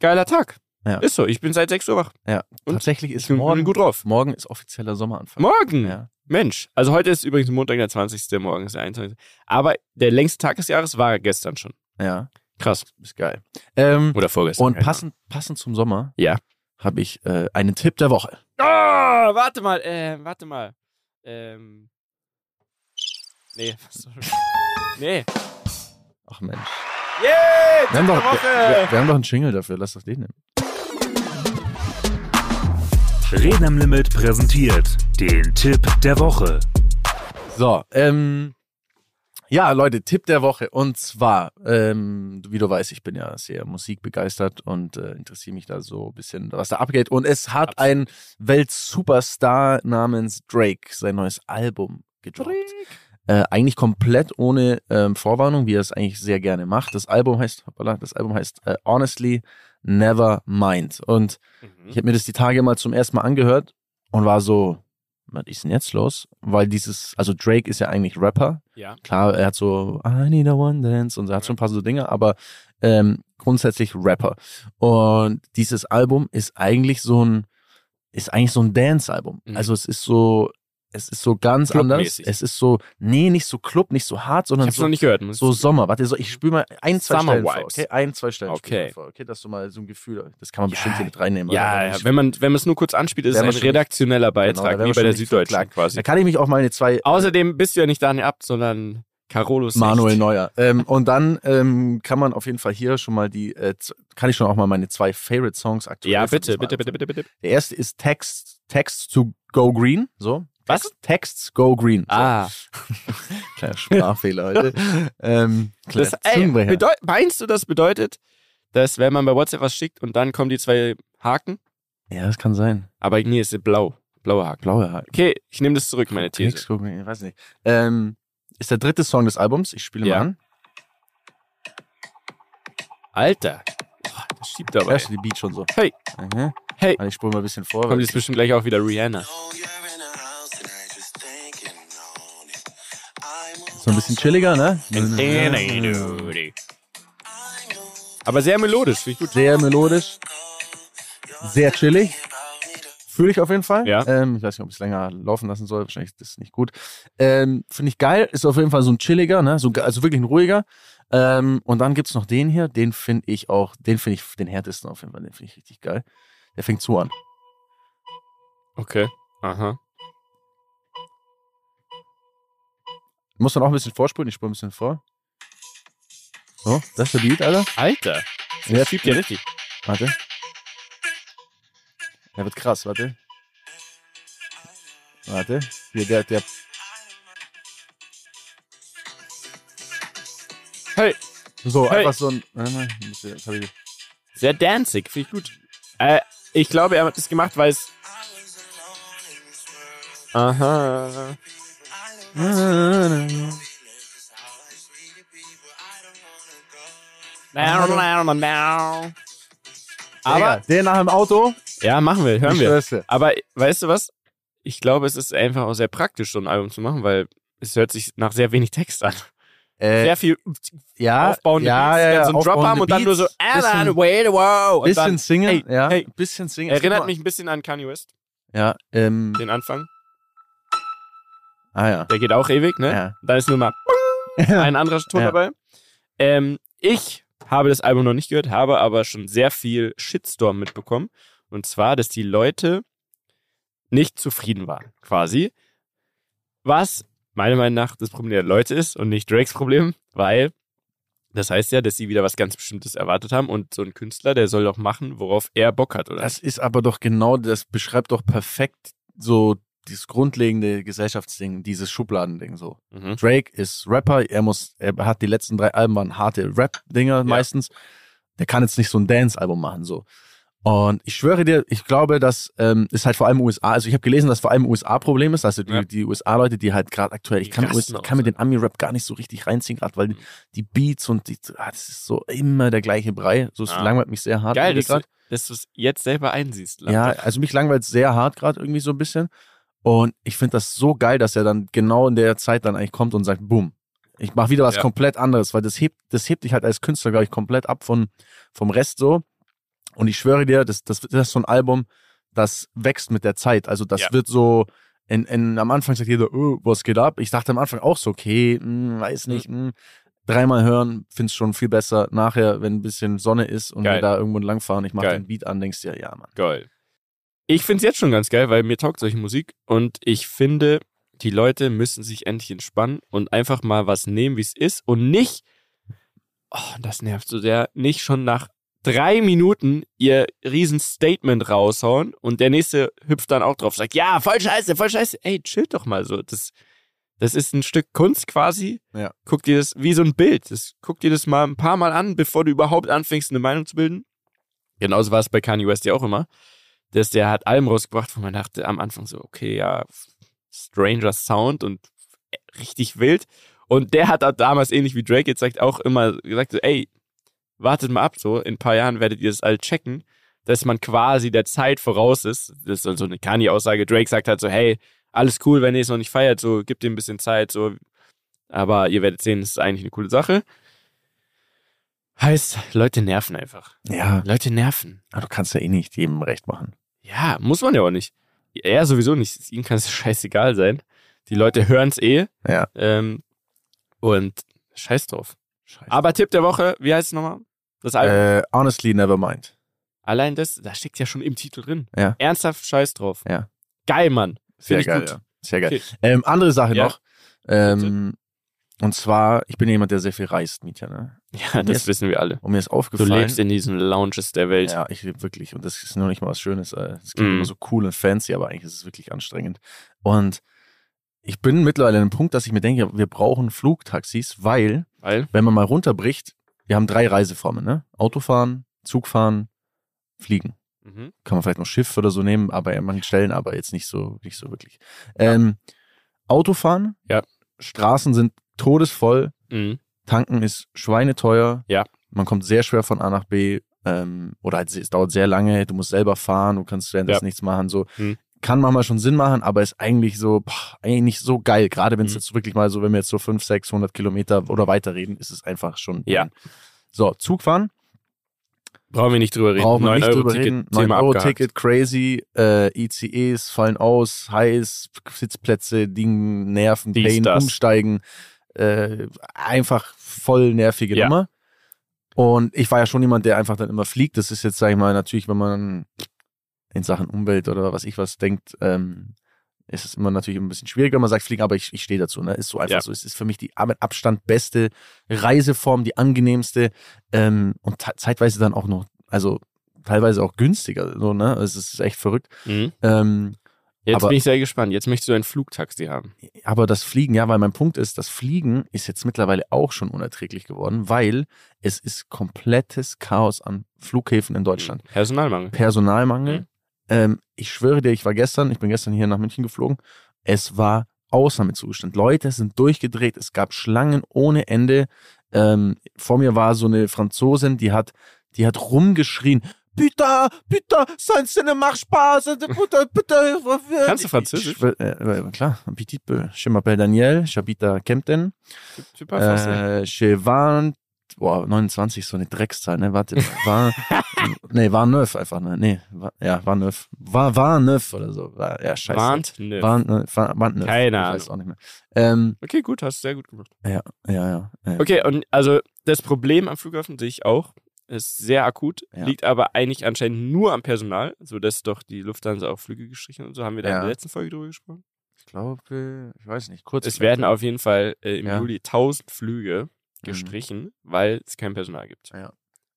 geiler Tag. Ja. Ist so. Ich bin seit 6 Uhr wach. ja. und Tatsächlich Ich ist morgen gut drauf. Morgen ist offizieller Sommeranfang. Morgen. Ja. Mensch. Also heute ist übrigens Montag, der 20. Morgen ist der 21. Aber der längste Tag des Jahres war gestern schon. Ja, Krass. ist geil. Ähm, Oder vorgestern. und passend, passend zum Sommer Ja. habe ich äh, einen Tipp der Woche. Oh, warte mal, äh, warte mal. Ähm. Nee, [laughs] sorry. Nee. Ach Mensch. Yay! Wir haben, doch, Woche! wir, wir haben doch einen Jingle dafür, lass doch den nehmen. Reden am Limit präsentiert den Tipp der Woche. So, ähm, ja, Leute, Tipp der Woche. Und zwar, ähm, wie du weißt, ich bin ja sehr musikbegeistert und äh, interessiere mich da so ein bisschen, was da abgeht. Und es hat ein Weltsuperstar namens Drake sein neues Album gedroppt. Äh, eigentlich komplett ohne ähm, Vorwarnung, wie er es eigentlich sehr gerne macht. Das Album heißt, hoppala, das Album heißt äh, Honestly Never Mind. Und Mhm. ich habe mir das die Tage mal zum ersten Mal angehört und war so, was ist denn jetzt los? Weil dieses, also Drake ist ja eigentlich Rapper. Ja. Klar, er hat so I need a one dance und er hat schon ein paar so Dinge, aber ähm, grundsätzlich Rapper. Und dieses Album ist eigentlich so ein, ist eigentlich so ein Dance-Album. Mhm. Also es ist so, es ist so ganz anders. Es ist so, nee, nicht so Club, nicht so hart, Ich sondern hab's so, noch nicht gehört. So Sommer. Warte, so, ich spüre mal ein, zwei Summer Stellen vor, Vibes. okay? Ein, zwei Stellen Okay. mal vor, okay? Dass du mal so ein Gefühl, das kann man Ja, bestimmt hier mit reinnehmen. ja, ja, wenn man wenn man es nur kurz anspielt, ist es ein redaktioneller Genau, da Beitrag, werden wie bei der nicht Süddeutschen verklagt. quasi. Da kann ich mich auch meine zwei, Außerdem bist du ja nicht Daniel Abt, sondern Carolo Manuel Neuer. Ähm, und dann ähm, kann man auf jeden Fall hier schon mal die, äh, kann ich schon auch mal meine zwei Favorite Songs aktuell Ja, bitte, bitte, bitte, bitte, bitte. Der erste ist Text, Text to Go Green. So. Was? Text, Texts Go Green. So. Ah, [laughs] Kleiner Sprachfehler heute. [laughs] ähm, das, ey, meinst du, das bedeutet, dass wenn man bei WhatsApp was schickt und dann kommen die zwei Haken? ja, das kann sein. Aber nee, es ist blau. Blauer Haken. Blaue Haken. Okay, ich nehme das zurück, meine These. Go Green, ich weiß nicht. Ähm, ist der dritte Song des Albums. Ich spiele Ja. mal an. Alter. Boah, das schiebt aber. Da ey. ist die Beat schon so. Hey. Mhm. Hey. Also ich spule mal ein bisschen vor. Kommt jetzt bestimmt gleich auch wieder Rihanna. So ein bisschen chilliger, ne? Aber sehr melodisch, finde ich gut. Sehr melodisch. Sehr chillig. Fühle ich auf jeden Fall. Ja. Ähm, ich weiß nicht, ob ich es länger laufen lassen soll. Wahrscheinlich ist das nicht gut. Ähm, Finde ich geil. Ist auf jeden Fall so ein chilliger, ne? So, also wirklich ein ruhiger. Ähm, und dann gibt's noch den hier. Den finde ich auch, den finde ich den härtesten auf jeden Fall. Den finde ich richtig geil. Der fängt so an. Okay. Aha. Muss man auch ein bisschen vorspulen. Ich spule ein bisschen vor. So, das ist der Beat, Alter. Alter. Jetzt schiebt ja richtig. Warte. Der wird krass, warte. Warte. Hier, der, der. Hey. So, Hey. einfach so ein. Jetzt hab ich- Sehr danzig, finde ich gut. Äh, ich glaube, er hat das gemacht, weil es. Aha. Aber, der nach dem Auto. ja, machen wir, hören wir. Aber weißt du was? Ich glaube, es ist einfach auch sehr praktisch, so ein Album zu machen, weil es hört sich nach sehr wenig Text an. Äh, Sehr viel ja, aufbauende ja, Beats, ja, ja, so ein Drop haben und dann nur so, Alan, bisschen- wait, wow. Und bisschen dann, singen, hey, ja, hey. bisschen singen. Erinnert mich ein bisschen an Kanye West, Ja, ähm, den Anfang. Ah ja. Der geht auch ewig, ne? Ja. Dann ist nur mal [laughs] ein anderer Ton Ja. dabei. Ähm, ich habe das Album noch nicht gehört, habe aber schon sehr viel Shitstorm mitbekommen. Und zwar, dass die Leute nicht zufrieden waren, quasi. Was meiner Meinung nach das Problem der Leute ist und nicht Drakes Problem, weil das heißt ja, dass sie wieder was ganz Bestimmtes erwartet haben und so ein Künstler, der soll doch machen, worauf er Bock hat, oder? Das ist aber doch genau, das beschreibt doch perfekt so dieses grundlegende Gesellschaftsding, dieses Schubladending so. Mhm. Drake ist Rapper, er muss, er hat die letzten drei Alben waren harte Rap-Dinger meistens. Der kann jetzt nicht so ein Dance-Album machen, so. Und ich schwöre dir, ich glaube, das ähm, ist halt vor allem USA, also ich habe gelesen, dass vor allem USA-Problem ist, also die, Ja. die USA-Leute, die halt gerade aktuell, ich kann, US, kann mir ja. den Ami-Rap gar nicht so richtig reinziehen, gerade weil Mhm. die Beats und die, ah, das ist so immer der gleiche Brei, so es Ah. langweilt mich sehr hart. Geil, dass du, dass du es jetzt selber einsiehst. Ja, also mich langweilt sehr hart gerade irgendwie so ein bisschen. Und ich finde das so geil, dass er dann genau in der Zeit dann eigentlich kommt und sagt, boom, ich mache wieder was Ja. komplett anderes, weil das hebt, das hebt dich halt als Künstler, glaube ich, komplett ab von, vom Rest so. Und ich schwöre dir, das, das, das ist so ein Album, das wächst mit der Zeit. Also das Ja. wird so, in, in, am Anfang sagt jeder, oh, was geht ab? Ich dachte am Anfang auch so, okay, hm, weiß Mhm. nicht, hm. dreimal hören, find's schon viel besser. Nachher, wenn ein bisschen Sonne ist und Geil. wir da irgendwo langfahren, ich mache den Beat an, denkst dir, ja, Mann. Geil. Ich finde es jetzt schon ganz geil, weil mir taugt solche Musik und ich finde, die Leute müssen sich endlich entspannen und einfach mal was nehmen, wie es ist und nicht, oh, das nervt so sehr, nicht schon nach drei Minuten ihr riesen Statement raushauen und der nächste hüpft dann auch drauf, sagt, ja, voll scheiße, voll scheiße. Ey, chill doch mal so. Das, das ist ein Stück Kunst quasi. Ja. Guck dir das wie so ein Bild. Das, guck dir das mal ein paar Mal an, bevor du überhaupt anfängst, eine Meinung zu bilden. Genauso war es bei Kanye West ja auch immer. Dass der hat Alben rausgebracht, wo man dachte am Anfang so, okay, ja, Stranger Sound und richtig wild. Und der hat auch damals, ähnlich wie Drake jetzt sagt, auch immer gesagt, so, ey, wartet mal ab, so, in ein paar Jahren werdet ihr das all checken, dass man quasi der Zeit voraus ist. Das ist so eine Kanye-Aussage. Drake sagt halt so, hey, alles cool, wenn ihr es noch nicht feiert, so, gebt ihm ein bisschen Zeit, so. Aber ihr werdet sehen, es ist eigentlich eine coole Sache. Heißt, Leute nerven einfach. Ja, Leute nerven. Aber du kannst ja eh nicht jedem recht machen. Ja, muss man ja auch nicht. Er sowieso nicht. Ihm kann es scheißegal sein. Die Leute hören es eh. Ja. Ähm, und scheiß drauf. Scheiße. Aber Tipp der Woche, wie heißt es nochmal? Das Album. äh, honestly, never mind. Allein das, da steckt ja schon im Titel drin. Ja. Ernsthaft scheiß drauf. Ja. Geil, Mann. Sehr ich geil, gut. ja. Sehr geil. Okay. Ähm, andere Sache Ja. noch. Ähm, Und zwar, ich bin jemand, der sehr viel reist, Mietja, ne? Ja, das ist- wissen wir alle. Und mir ist Du aufgefallen. lebst in diesen Lounges der Welt. Ja, ich lebe wirklich. Und das ist noch nicht mal was Schönes. äh, Es klingt Mhm. immer so cool und fancy, aber eigentlich ist es wirklich anstrengend. Und ich bin mittlerweile an einem Punkt, dass ich mir denke, wir brauchen Flugtaxis, weil, Weil, wenn man mal runterbricht, wir haben drei Reiseformen, ne? Autofahren, Zugfahren, Fliegen. mhm. Kann man vielleicht noch Schiff oder so nehmen, aber an manchen Stellen, aber jetzt nicht so, nicht so wirklich. Ähm, Autofahren, Ja. Straßen sind todesvoll, Mhm. Tanken ist schweineteuer. Ja. Man kommt sehr schwer von A nach B. Ähm, oder halt, es dauert sehr lange. Du musst selber fahren. Du kannst währenddessen Ja. nichts machen. So Hm. kann manchmal schon Sinn machen, aber ist eigentlich so, boah, eigentlich nicht so geil. Gerade wenn es Hm. jetzt wirklich mal so, wenn wir jetzt so 500, 600 Kilometer oder weiter reden, ist es einfach schon. Ja. So, Zugfahren. Brauchen wir nicht drüber reden. Brauchen wir 9 nicht Euro drüber Ticket, reden. Thema 9 Euro abgehakt. Ticket, crazy. Äh, ICEs fallen aus, heiß, Sitzplätze, Ding, Nerven, Dies, Pain, das. umsteigen. Äh, einfach voll nervige Ja. Nummer. Und ich war ja schon jemand, der einfach dann immer fliegt. Das ist jetzt, sag ich mal, natürlich, wenn man in Sachen Umwelt oder was ich was denkt, ähm, ist es immer natürlich ein bisschen schwieriger, wenn man sagt fliegen, aber ich, ich stehe dazu. Ne? Ist so einfach Ja. so. Es ist für mich die mit Abstand beste Reiseform, die angenehmste ähm, und zeitweise dann auch noch, also teilweise auch günstiger. So, ne? Es ist echt verrückt. Mhm. Ähm, Jetzt Aber- bin ich sehr gespannt. Jetzt möchtest du ein Flugtaxi haben. aber das Fliegen, ja, weil mein Punkt ist, das Fliegen ist jetzt mittlerweile auch schon unerträglich geworden, weil es ist komplettes Chaos an Flughäfen in Deutschland. Personalmangel. Personalmangel. Mhm. Ähm, ich schwöre dir, ich war gestern, ich bin gestern hier nach München geflogen. Es war Ausnahmezustand. Leute sind durchgedreht. Es gab Schlangen ohne Ende. Ähm, vor mir war so eine Franzosin, die hat, die hat rumgeschrien. Bitte, bitte, ça ne marche pas, bitte, bitte. Kannst du Französisch? Ich, äh, äh, klar, un petit peu. Je m'appelle Daniel, j'habite à Kempten. Super. Äh, je war, boah, 29 ist so eine Dreckszahl, ne? Warte, war, [laughs] nee, war neuf einfach, ne? Nee, war, ja, war neuf. War, war neuf oder so. War, ja, scheiße. Warnt? Nö. War, ne, war, war neuf. Keine ich Ahnung. weiß auch nicht mehr. Ähm, Okay, gut, hast du sehr gut gemacht. ja, ja, ja. ja. Okay, und also das Problem am Flughafen sehe ich auch. Ist sehr akut, Ja. liegt aber eigentlich anscheinend nur am Personal, so dass doch die Lufthansa auch Flüge gestrichen und so. Haben wir da in Ja. der letzten Folge drüber gesprochen? Ich glaube, ich weiß nicht, kurz. Es werden auf jeden Fall äh, im Ja. Juli 1000 Flüge Mhm. gestrichen, weil es kein Personal gibt.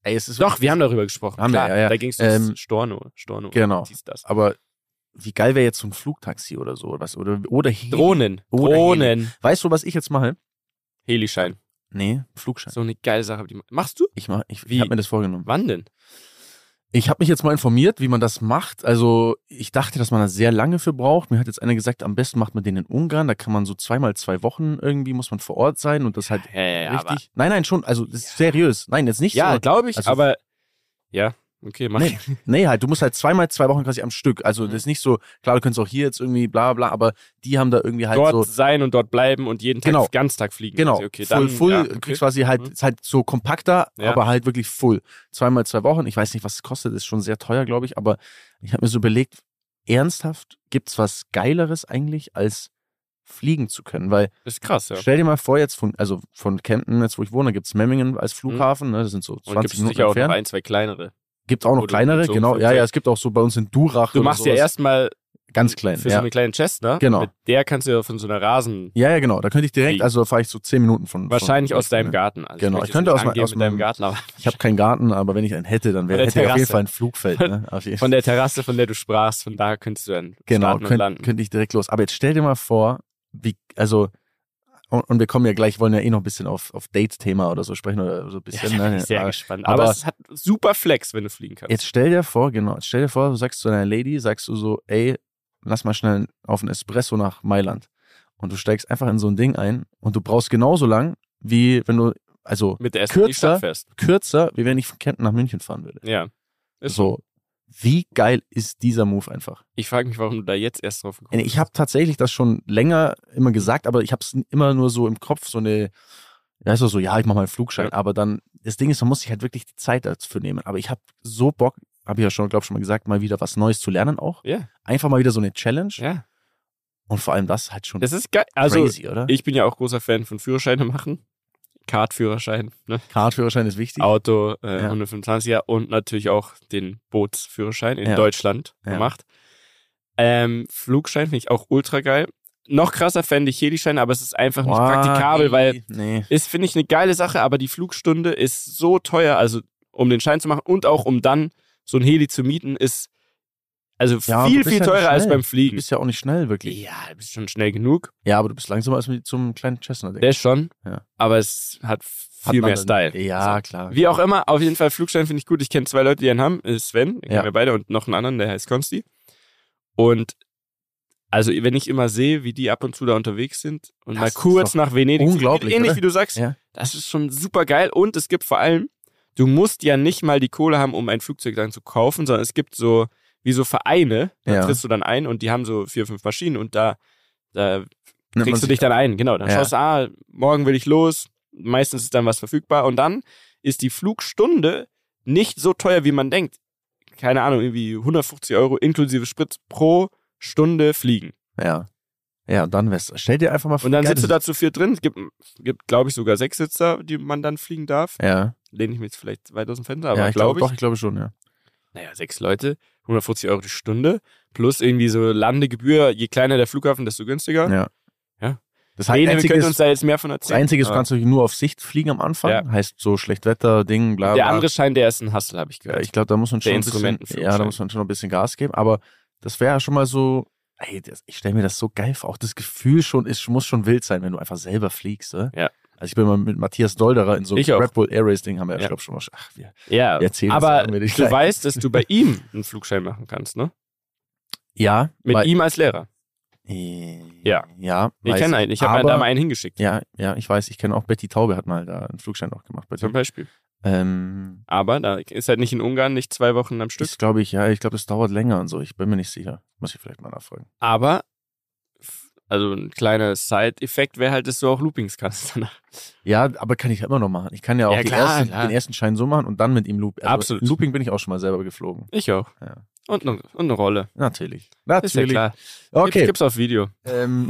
Ey, es ist Doch, wir haben darüber gesprochen. Haben wir, Klar, ja, ja. Da ging es Ähm, um Storno. Storno. genau. Aber wie geil wäre jetzt so ein Flugtaxi oder so, was, oder, oder Heli. Drohnen. Oder Drohnen. Weißt du, was ich jetzt mache? Helischein. Nee, Flugschein. So eine geile Sache. Die machst du? Ich mach, ich, ich habe mir das vorgenommen. Wann denn? Ich habe mich jetzt mal informiert, wie man das macht. Also ich dachte, dass man da sehr lange für braucht. Mir hat jetzt einer gesagt, am besten macht man den in Ungarn. Da kann man so zweimal zwei Wochen irgendwie muss man vor Ort sein und das halt Ja, ja, ja, richtig. Nein, nein, schon. Also das ist seriös. Nein, jetzt nicht Ja, so. glaube ich, also- aber ja, okay, mach Nee, nee, halt, du musst halt zweimal zwei Wochen quasi am Stück. Also Mhm. das ist nicht so, klar, du könntest auch hier jetzt irgendwie bla bla, aber die haben da irgendwie halt dort so. sein und dort bleiben und jeden Tag Genau. Ganztag fliegen. Genau, Also, okay, full, dann, full, ja, du okay. kriegst quasi halt, Mhm. ist halt so kompakter, Ja. aber halt wirklich full. Zweimal zwei Wochen, ich weiß nicht, was es kostet, ist schon sehr teuer, glaube ich, aber ich habe mir so überlegt, ernsthaft, gibt's was Geileres eigentlich, als fliegen zu können? Weil, Das ist krass, ja. stell dir mal vor, jetzt von, also von Kempten, jetzt wo ich wohne, gibt's Memmingen als Flughafen, ne, das sind so Und 20 gibt es Minuten sicher auch noch entfernt. ein, zwei kleinere. Gibt auch noch kleinere, so genau, ja, ja, es gibt auch so bei uns in Durach Du machst ja erstmal ganz klein, für so ja. eine kleine Cessna. Genau. Mit der kannst du ja von so einer Rasen, Ja, ja, genau. Da könnte ich direkt, also da fahre ich so zehn Minuten von. wahrscheinlich von, aus deinem ne? Garten. Also Genau, ich, ich könnte aus mein- aus meinem- Garten, aber Ich habe keinen Garten, aber wenn ich einen hätte, dann wäre hätte ich auf jeden. Fall ein Flugfeld. Ne? [laughs] Von der Terrasse, von der du sprachst, von da könntest du dann genau, starten und könnt, landen. könnte ich direkt los. Aber jetzt stell dir mal vor, wie, also, und, und wir kommen ja gleich, wollen ja eh noch ein bisschen auf, auf Date-Thema oder so sprechen oder so ein ja, bisschen. da bin ich sehr Aber gespannt. Aber, aber- es hat super Flex, wenn du fliegen kannst. Jetzt stell dir vor, genau, jetzt stell dir vor, du sagst zu deiner Lady, sagst du so, ey, lass mal schnell auf einen Espresso nach Mailand. Und du steigst einfach in so ein Ding ein und du brauchst genauso lang, wie wenn du, also kürzer- kürzer, wie wenn ich von Kempten nach München fahren würde. Ja. Ist so. Wie geil ist dieser Move einfach? Ich frage mich, warum du da jetzt erst drauf gekommen Ich habe tatsächlich das schon länger immer gesagt, aber ich habe es immer nur so im Kopf, so eine, ja, ist so, ja, ich mache mal einen Flugschein. Ja. Aber dann, das Ding ist, man muss sich halt wirklich die Zeit dafür nehmen. Aber ich habe so Bock, habe ich ja schon, glaube schon mal gesagt, mal wieder was Neues zu lernen auch. Ja, Einfach mal wieder so eine Challenge. ja. Und vor allem das halt schon Das ist geil. Also, crazy, oder? ich bin ja auch großer Fan von Führerscheine machen. Kartführerschein, ne? Kartführerschein ist wichtig. Auto, äh, Ja. 125er und natürlich auch den Bootsführerschein in Ja. Deutschland Ja. gemacht. Ähm, Flugschein finde ich auch ultra geil. noch krasser fände ich Helischein, aber es ist einfach nicht Boah, praktikabel, nee, weil Nee. ist, finde ich, eine geile Sache, aber die Flugstunde ist so teuer, also um den Schein zu machen und auch um dann so ein Heli zu mieten, ist also Ja, viel, du viel ja teurer als beim Du Fliegen. bist ja auch nicht schnell, wirklich. Ja, du bist schon schnell genug. Ja, aber du bist langsamer als mit zum kleinen Cessna, denke Der ist schon, Ja. aber es hat Hat viel man mehr Style. Ja, So. klar. Wie auch immer, auf jeden Fall Flugschein finde ich gut. Ich kenne zwei Leute, die einen haben. Äh, Sven, den Ja. kennen wir beide, und noch einen anderen, der heißt Konsti. Und also wenn ich immer sehe, wie die ab und zu da unterwegs sind und Das mal kurz nach Venedig, unglaublich, ähnlich oder? wie du sagst, Ja. das ist schon super geil. Und es gibt vor allem, du musst ja nicht mal die Kohle haben, um ein Flugzeug dann zu kaufen, sondern es gibt so wie so Vereine, da Ja. trittst du dann ein und die haben so vier, fünf Maschinen und da, da kriegst du dich dann ein. Genau, dann Ja. schaust du, ah, morgen will ich los. Meistens ist dann was verfügbar und dann ist die Flugstunde nicht so teuer, wie man denkt. Keine Ahnung, irgendwie 150 Euro inklusive Sprit pro Stunde fliegen. Ja. Ja, und dann wär's. Stell dir einfach mal vor. Und dann sitzt du da zu viert drin. Es gibt, gibt glaube ich, sogar sechs Sitzer, die man dann fliegen darf. Ja, Lehne ich mir jetzt vielleicht weit aus dem Fenster, aber ja ich glaube glaube ich. Doch, ich glaube schon, ja. Naja, sechs Leute, 150 Euro die Stunde, plus irgendwie so Landegebühr. Je kleiner der Flughafen, desto günstiger. Ja. Ja. Das Nee, nee, wir können ist, uns da jetzt mehr von das erzählen. Einzige ist, du kannst du nur auf Sicht fliegen am Anfang. Ja. Heißt so Schlechtwetter, Ding, bla, der bla. andere Schein, der ist ein Hustle, habe ich Ja, gehört. ich glaube, da muss man Der schon ein bisschen, ja, da muss man schon ein bisschen Gas geben. Aber das wäre ja schon mal so, ey, das, ich stelle mir das so geil vor. Auch das Gefühl schon ist, muss schon wild sein, wenn du einfach selber fliegst. Oder? Ja. Also ich bin mal mit Matthias Dolderer in so einem. Red Bull Air Race Ding, haben wir ja, Ja. ich glaube schon mal, ach, wir, Ja, wir erzählen das aber irgendwie nicht du gleich. weißt, dass du bei ihm einen Flugschein machen kannst, ne? Ja. Mit ihm als Lehrer. Äh, Ja. Ja. Ich kenne einen, ich habe da mal einen hingeschickt, Ja, ja, ich weiß, ich kenne auch Betty Taube hat mal da einen Flugschein auch gemacht bei zum. Beispiel. Ähm, Aber da ist halt nicht in Ungarn, nicht zwei Wochen am Stück. ist, glaube ich, ja, ich glaube, es dauert länger und so. Ich bin mir nicht sicher. Muss ich vielleicht mal nachfragen. Aber, also ein kleiner Side-Effekt wäre halt, dass du auch Loopings kannst danach. Ja, aber kann ich ja immer noch machen. Ich kann ja auch Ja, klar, ersten, den ersten Schein so machen und dann mit ihm Loop. Also Absolut. Looping bin ich auch schon mal selber geflogen. Ich auch. Ja. Und, eine, und eine Rolle. Natürlich. Ist ja Natürlich. klar. Okay. Gibt's, gibt's auf Video. Ähm,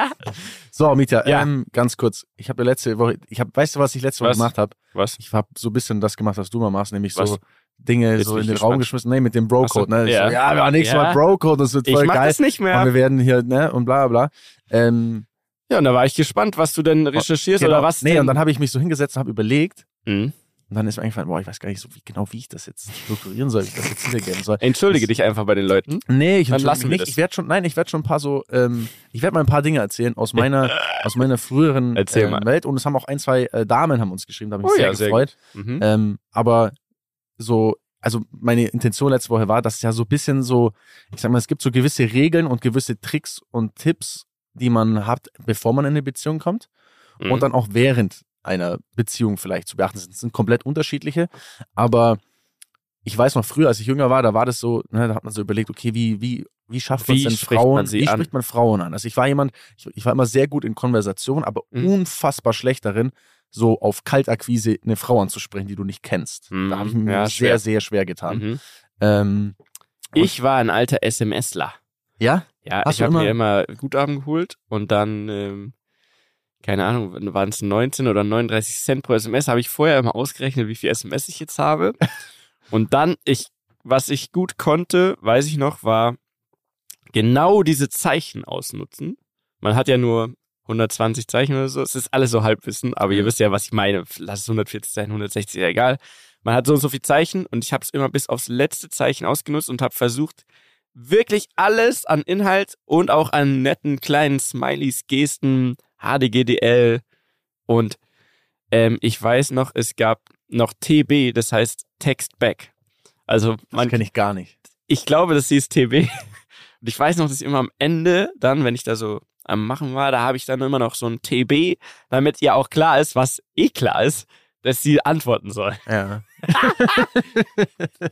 [laughs] so, Mietja, Ja. ähm, ganz kurz. Ich habe letzte Woche, ich habe, weißt du, was ich letzte Woche Was? gemacht habe? Was? Ich habe so ein bisschen das gemacht, was du mal machst, nämlich Was? so Dinge Jetzt so in ich den gespannt. Raum geschmissen. Nee, mit dem Bro-Code. So, ne? ja. So, ja, wir machen nächstes Ja. Mal Bro-Code, das wird Ich voll mach geil. das nicht Und mehr. wir werden hier, ne, und bla bla. Ähm, Ja, und da war ich gespannt, was du denn recherchierst genau. oder was. Nee, denn? und dann habe ich mich so hingesetzt und habe überlegt, Mhm. Und dann ist mir eingefallen, boah, ich weiß gar nicht so wie, genau, wie ich das jetzt strukturieren soll, wie ich das jetzt wiedergeben soll. Entschuldige Das- dich einfach bei den Leuten. Nee, ich Dann entschuldige lassen nicht. das. Ich werde schon, nein, ich werde schon ein paar so, ähm, ich werde mal ein paar Dinge erzählen aus meiner, [laughs] aus meiner früheren mal. Welt. Und es haben auch ein, zwei äh, Damen haben uns geschrieben, da habe ich mich Oh sehr ja, sehr gefreut. Mhm. Ähm, aber so, also meine Intention letzte Woche war, dass es ja so ein bisschen so, ich sag mal, es gibt so gewisse Regeln und gewisse Tricks und Tipps, die man hat, bevor man in eine Beziehung kommt Mhm. und dann auch während einer Beziehung vielleicht zu beachten sind. Das sind komplett unterschiedliche, aber ich weiß noch früher, als ich jünger war, da war das so, ne, da hat man so überlegt, okay, wie, wie, wie schafft man Wie denn Frauen, man wie an? spricht man Frauen an? Also ich war jemand, ich, ich war immer sehr gut in Konversation, aber Mhm. unfassbar schlecht darin, so auf Kaltakquise eine Frau anzusprechen, die du nicht kennst. Mhm. Da habe ich mir Ja, sehr, schwer. sehr schwer getan. Mhm. Ähm, Ich war ein alter SMSler. ja? Ja, Hast ich habe mir immer Guthaben geholt und dann, ähm, keine Ahnung, waren es 19 oder 39 Cent pro SMS, habe ich vorher immer ausgerechnet, wie viel SMS ich jetzt habe. [laughs] und dann, ich, was ich gut konnte, weiß ich noch, war genau diese Zeichen ausnutzen. Man hat ja nur 120 Zeichen oder so, es ist alles so Halbwissen, aber ihr Mhm. wisst ja, was ich meine. Lass es 140 sein, 160, ja egal. Man hat so und so viel Zeichen und ich habe es immer bis aufs letzte Zeichen ausgenutzt und habe versucht, wirklich alles an Inhalt und auch an netten kleinen Smileys, Gesten, HDGDL und ähm, ich weiß noch, es gab noch TB, das heißt Text Back. Also Das man, kenne ich gar nicht. ich glaube, das hieß TB. [laughs] Und ich weiß noch, dass ich immer am Ende dann, wenn ich da so am Machen war, da habe ich dann immer noch so ein TB, damit ihr auch klar ist, was eh klar ist, dass sie antworten soll. Ja. [laughs]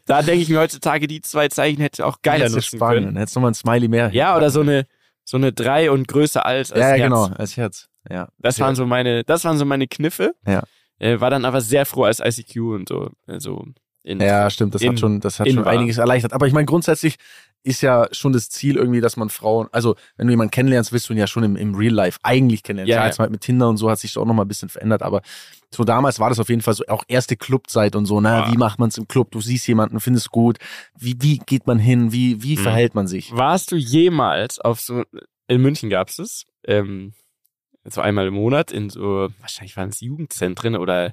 Da denke ich mir heutzutage, die zwei Zeichen hätte auch geiler du nutzen sparen können. Hättest du mal ein Smiley mehr. Ja, oder so eine, so eine 3 und größer als, als Ja, Herz. genau, als Herz. Ja. Das waren so meine, das waren so meine Kniffe. Ja. Äh, war dann aber sehr froh als ICQ und so. Also in, Ja, stimmt, das in- hat schon, das hat schon war. einiges erleichtert. Aber ich meine, grundsätzlich ist ja schon das Ziel irgendwie, dass man Frauen, also wenn du jemanden kennenlernst, willst du ihn ja schon im, im Real Life eigentlich kennenlernen. Ja, ja. jetzt mal mit Tinder und so hat sich das auch nochmal ein bisschen verändert, aber so damals war das auf jeden Fall so auch erste Clubzeit und so, ne? Ah. Wie macht man es im Club? Du siehst jemanden, findest gut. Wie, wie geht man hin? Wie, wie Mhm. verhält man sich? Warst du jemals auf so, in München gab's es. Ähm, so einmal im Monat in so, wahrscheinlich waren es Jugendzentren oder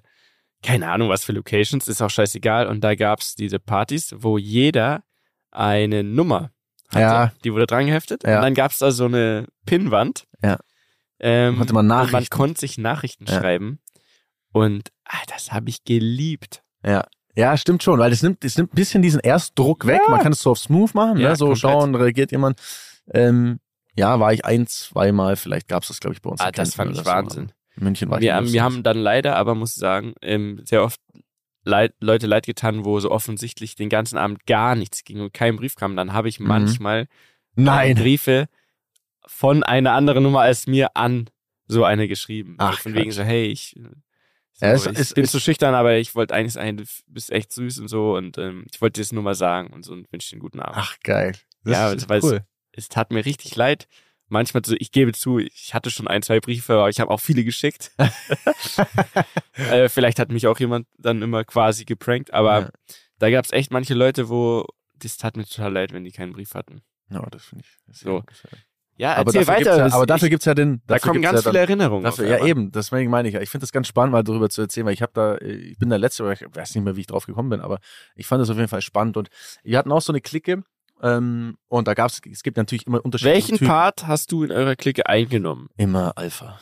keine Ahnung was für Locations, ist auch scheißegal. Und da gab's diese Partys, wo jeder eine Nummer hatte. Ja. Die wurde dran geheftet. Ja. Und dann gab's da so eine Pinnwand. Ja. Ähm, Konnte man und Man Nachrichten. konnte sich Nachrichten Ja. schreiben. Und ah, das habe ich geliebt. Ja. Ja, stimmt schon, weil es nimmt, es nimmt ein bisschen diesen Erstdruck weg. Man kann es so auf Smooth machen, Ja, ne? so komplett. schauen, reagiert jemand. Ähm, ja, war ich ein, zweimal, vielleicht gab es das, glaube ich, bei uns. Ah, das fand ich so. Wahnsinn. In München war ich Wir, wir haben dann leider, aber muss ich sagen, ähm, sehr oft leid, Leute leid getan, wo so offensichtlich den ganzen Abend gar nichts ging und kein Brief kam. Dann habe ich Mhm. manchmal Nein. Briefe von einer anderen Nummer als mir an so eine geschrieben. Ach, von wegen so, hey, ich, so, es- ich es- bin es- zu schüchtern, aber ich wollte eigentlich sagen, du bist echt süß und so und ähm, ich wollte dir das nur mal sagen und so und wünsche dir einen guten Abend. Ach, geil. Ja, ist weil es- cool. es tat mir richtig leid. Manchmal ich gebe zu, ich hatte schon ein, zwei Briefe, aber ich habe auch viele geschickt. [laughs] [laughs] äh, vielleicht hat mich auch jemand dann immer quasi geprankt, aber Ja. da gab es echt manche Leute, wo das tat mir total leid, wenn die keinen Brief hatten. Ja, das finde ich. So. ja- Aber erzähl weiter. ja, aber dafür ich, gibt's ja den. da kommen ganz ja viele dann, Erinnerungen. Dafür, ja, eben, deswegen meine ich ja. Ich finde das ganz spannend, mal darüber zu erzählen, weil ich habe da, ich bin der Letzte, oder ich weiß nicht mehr, wie ich drauf gekommen bin, aber ich fand das auf jeden Fall spannend. Und wir hatten auch so eine Clique, ähm, und da gab's, es gibt natürlich immer unterschiedliche Welchen Typen. Part hast du in eurer Clique eingenommen? Immer Alpha.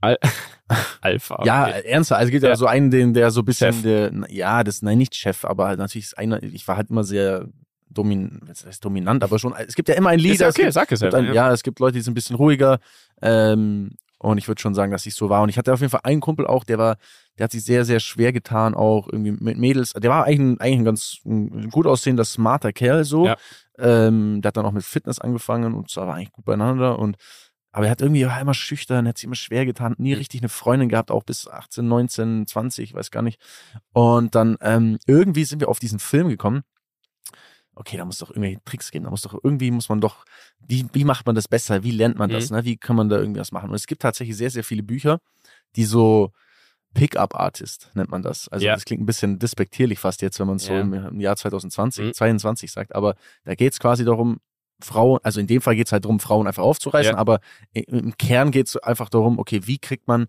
Al [laughs] Alpha. Ja, okay. ernsthaft. Also es gibt ja. Ja. so einen, den, der so ein bisschen, Chef. der, ja, das, nein, nicht Chef, aber halt natürlich ist einer, ich war halt immer sehr domin, dominant, aber schon, es gibt ja immer ein Ist Leader, ja okay, es gibt, sag es einfach. ein, ja, es gibt Leute, die sind ein bisschen ruhiger, ähm, und ich würde schon sagen, dass ich so war. Und ich hatte auf jeden Fall einen Kumpel auch, der war, der hat sich sehr, sehr schwer getan, auch irgendwie mit Mädels. Der war eigentlich ein, eigentlich ein ganz ein gut aussehender, smarter Kerl so. Ja. Ähm, der hat dann auch mit Fitness angefangen und so war eigentlich gut beieinander. Und aber er hat irgendwie war immer schüchtern, hat sich immer schwer getan, nie Mhm. richtig eine Freundin gehabt, auch bis 18, 19, 20, weiß gar nicht. Und dann ähm, irgendwie sind wir auf diesen Film gekommen. Okay, da muss doch irgendwelche Tricks geben. Da muss doch irgendwie muss man doch, wie, wie macht man das besser? Wie lernt man das? Mhm. Ne? Wie kann man da irgendwas machen? Und es gibt tatsächlich sehr, sehr viele Bücher, die so Pick-up-Artist nennt man das. Also Ja. das klingt ein bisschen despektierlich fast jetzt, wenn man es so Ja. im, im Jahr 2020, Mhm. 22 sagt. Aber da geht es quasi darum, Frauen, also in dem Fall geht es halt darum, Frauen einfach aufzureißen, Ja. aber im Kern geht es einfach darum, okay, wie kriegt man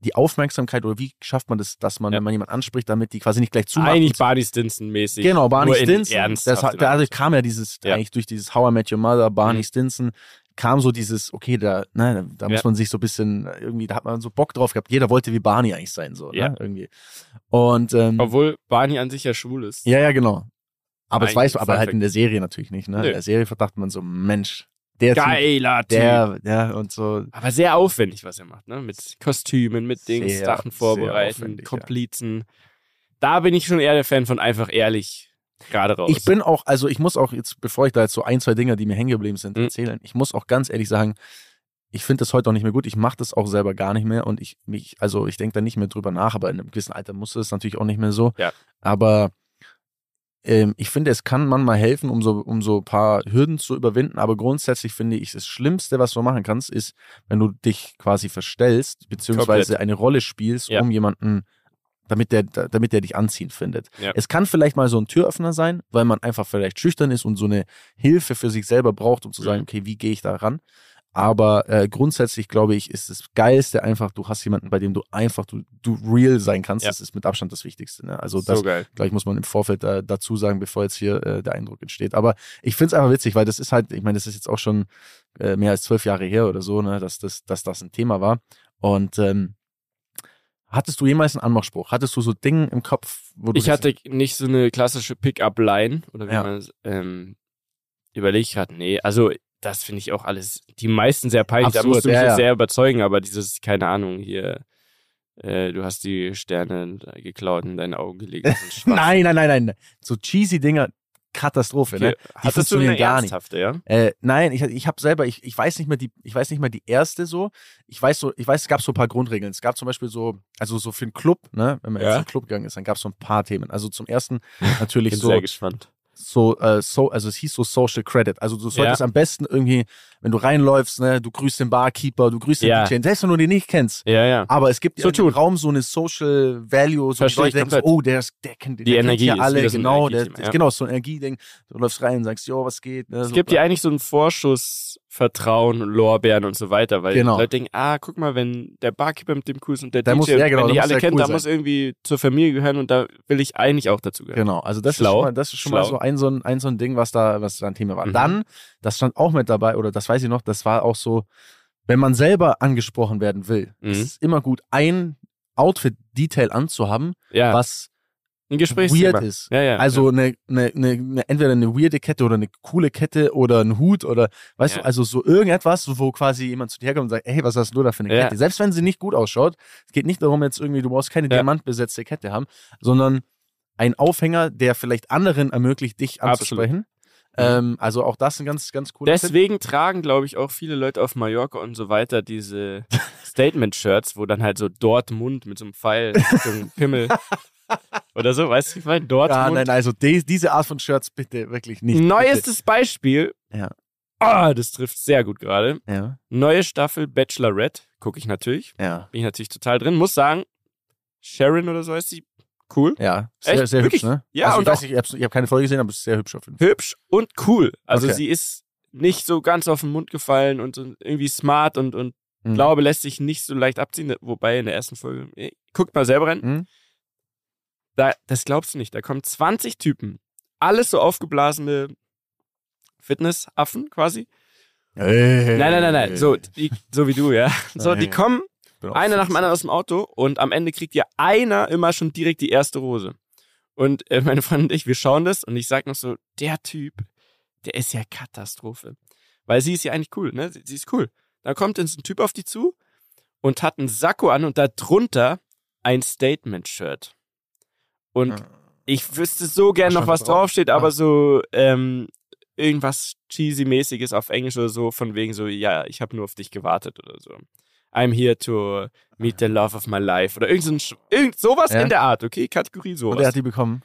die Aufmerksamkeit oder wie schafft man das, dass man, Ja. wenn man jemanden anspricht, damit die quasi nicht gleich zumachen. Eigentlich Barney Stinson-mäßig. Genau, Barney nur in Stinson. in dadurch kam ja dieses, Ja. eigentlich durch dieses How I Met Your Mother, Barney Mhm. Stinson, kam so dieses, okay, da, ne, da muss Ja. man sich so ein bisschen, irgendwie, da hat man so Bock drauf gehabt. Jeder wollte wie Barney eigentlich sein, so, Ja. ne, irgendwie. Und, ähm, Obwohl Barney an sich ja schwul ist. ja, ja, genau. Aber das weißt du, aber halt in der Serie natürlich nicht, ne? Nö. In der Serie verdacht man so, Mensch, der Geiler Typ. der, ja, und so, Aber sehr aufwendig, was er macht, ne? Mit Kostümen, mit Dings, Sehr, Sachen vorbereiten, aufwendig, ja. Komplizen. Da bin ich schon eher der Fan von einfach ehrlich gerade raus. Ich bin auch, also ich muss auch jetzt, bevor ich da jetzt so ein, zwei Dinge, die mir hängen geblieben sind, Mhm. erzählen, ich muss auch ganz ehrlich sagen, ich finde das heute auch nicht mehr gut. Ich mache das auch selber gar nicht mehr und ich mich, also ich denke da nicht mehr drüber nach, aber in einem gewissen Alter muss es natürlich auch nicht mehr so. Ja. Aber ähm, ich finde, es kann manchmal helfen, um so, um so ein paar Hürden zu überwinden, aber grundsätzlich finde ich, das Schlimmste, was du machen kannst, ist, wenn du dich quasi verstellst, beziehungsweise Komplett. eine Rolle spielst, Ja. um jemanden, damit der, damit der dich anziehen findet. Ja. Es kann vielleicht mal so ein Türöffner sein, weil man einfach vielleicht schüchtern ist und so eine Hilfe für sich selber braucht, um zu sagen, Mhm. okay, wie gehe ich da ran? Aber äh, grundsätzlich glaube ich, ist das Geilste einfach, du hast jemanden, bei dem du einfach, du, du real sein kannst. Ja. Das ist mit Abstand das Wichtigste. Ne? Also das, so geil. gleich muss man im Vorfeld äh, dazu sagen, bevor jetzt hier äh, der Eindruck entsteht. Aber ich finde es einfach witzig, weil das ist halt, ich meine, das ist jetzt auch schon äh, mehr als zwölf Jahre her oder so, ne, dass, das, dass das ein Thema war. Und ähm, hattest du jemals einen Anmachspruch? Hattest du so Dinge im Kopf, wo du Ich hatte nicht so eine klassische Pick-up-Line oder wie Ja. man es ähm, überlegt gerade. Nee, also das finde ich auch alles, die meisten sehr peinlich. da Absurd, musst du mich ja, jetzt ja. sehr überzeugen, aber dieses, keine Ahnung, hier, äh, du hast die Sterne geklaut und in deine Augen gelegt. [laughs] Nein, nein, nein, nein. So cheesy Dinger, Katastrophe, ne? Okay. Hattest du eine gar nicht. ja? Äh, nein, ich, ich habe selber, ich, ich weiß nicht mehr die, ich weiß nicht mehr die erste so. Ich weiß so, ich weiß, es gab so ein paar Grundregeln. Es gab zum Beispiel so, also so für einen Club, ne, wenn man jetzt Ja. in den Club gegangen ist, dann gab es so ein paar Themen. Also zum ersten [laughs] natürlich Bin so, sehr gespannt. So, äh, so, also es hieß so Social Credit. Also du solltest Ja. am besten irgendwie, wenn du reinläufst, ne, du grüßt den Barkeeper, du grüßt den Ja. DJ, selbst wenn du den nicht kennst. Ja, ja. Aber es gibt So im. Raum so eine Social Value, so Verstehe die Leute denken, oh, der, ist, der kennt, Die der Energie kennt ja alle, genau, der, ja. genau, so ein Energieding. Du läufst rein und sagst, jo, was geht? Ne, Es so, gibt ja eigentlich so einen Vorschuss Vertrauen Lorbeeren und so weiter, weil Genau. Leute denken, ah, guck mal, wenn der Barkeeper mit dem cool ist und der, Der DJ, muss- ja, genau, wenn die alle ja kennt, cool da muss irgendwie zur Familie gehören und da will ich eigentlich auch dazu gehören. Genau, also das Schlau. ist schon mal, das ist schon mal so ein, so ein, ein so ein Ding, was da, was da ein Thema war. Mhm. Dann, das stand auch mit dabei, oder das weiß ich noch, das war auch so, wenn man selber angesprochen werden will, Mhm. es ist immer gut, ein Outfit-Detail anzuhaben, Ja, was ein Gesprächsthema. weird ist. Ja, ja. Also eine, eine, eine, eine, entweder eine weirde Kette oder eine coole Kette oder ein Hut oder weißt Ja. du, also so irgendetwas, wo quasi jemand zu dir herkommt und sagt, hey, was hast du da für eine Ja. Kette? Selbst wenn sie nicht gut ausschaut, es geht nicht darum, jetzt irgendwie, du brauchst keine Ja. diamantbesetzte Kette haben, sondern ein Aufhänger, der vielleicht anderen ermöglicht, dich Absolut. Anzusprechen. Ähm, also auch das ein ganz, ganz cooler Tipp. Deswegen tragen, glaube ich, auch viele Leute auf Mallorca und so weiter diese [laughs] Statement-Shirts, wo dann halt so Dortmund mit so einem Pfeil, so [laughs] einem Pimmel oder so, weißt du, ich meine, Ja, Dortmund. nein, also die, diese Art von Shirts bitte wirklich nicht. Neuestes Beispiel. Ja. Ah, das trifft sehr gut gerade. Bitte. Ja, Neue Staffel Bachelorette, gucke ich natürlich. ja, Bin ich natürlich total drin. Muss sagen, Sharon oder so heißt sie. Cool. ja. Sehr, Echt? sehr Wirklich? hübsch, ne? Ja, also und ich weiß nicht, ich habe hab keine Folge gesehen, aber es ist sehr hübsch auf jeden Fall. Hübsch und cool. Also Okay. sie ist nicht so ganz auf den Mund gefallen und, und irgendwie smart und, und Mhm. glaube, lässt sich nicht so leicht abziehen. Wobei in der ersten Folge, eh, guckt mal selber rein. Mhm. Da, das glaubst du nicht. Da kommen 20 Typen. Alles so aufgeblasene Fitnessaffen quasi. Nein, nein, nein, nein. So, die, so wie du, ja. So, die kommen Auch einer nach dem anderen aus dem Auto und am Ende kriegt ja einer immer schon direkt die erste Rose. Und äh, meine Freundin und ich, wir schauen das und ich sag noch so, der Typ, der ist ja Katastrophe. Weil sie ist ja eigentlich cool, ne? Sie, ist cool. Da kommt jetzt ein Typ auf die zu und hat einen Sakko an und darunter ein Statement-Shirt. Und Ah. ich wüsste so gern noch, was draufsteht, aber Ah. so ähm, irgendwas cheesy-mäßiges auf Englisch oder so, von wegen so, ja, ich habe nur auf dich gewartet oder so. I'm here to meet the love of my life oder irgend, so irgend sowas Ja. in der Art, okay? Kategorie Und sowas. er hat die bekommen.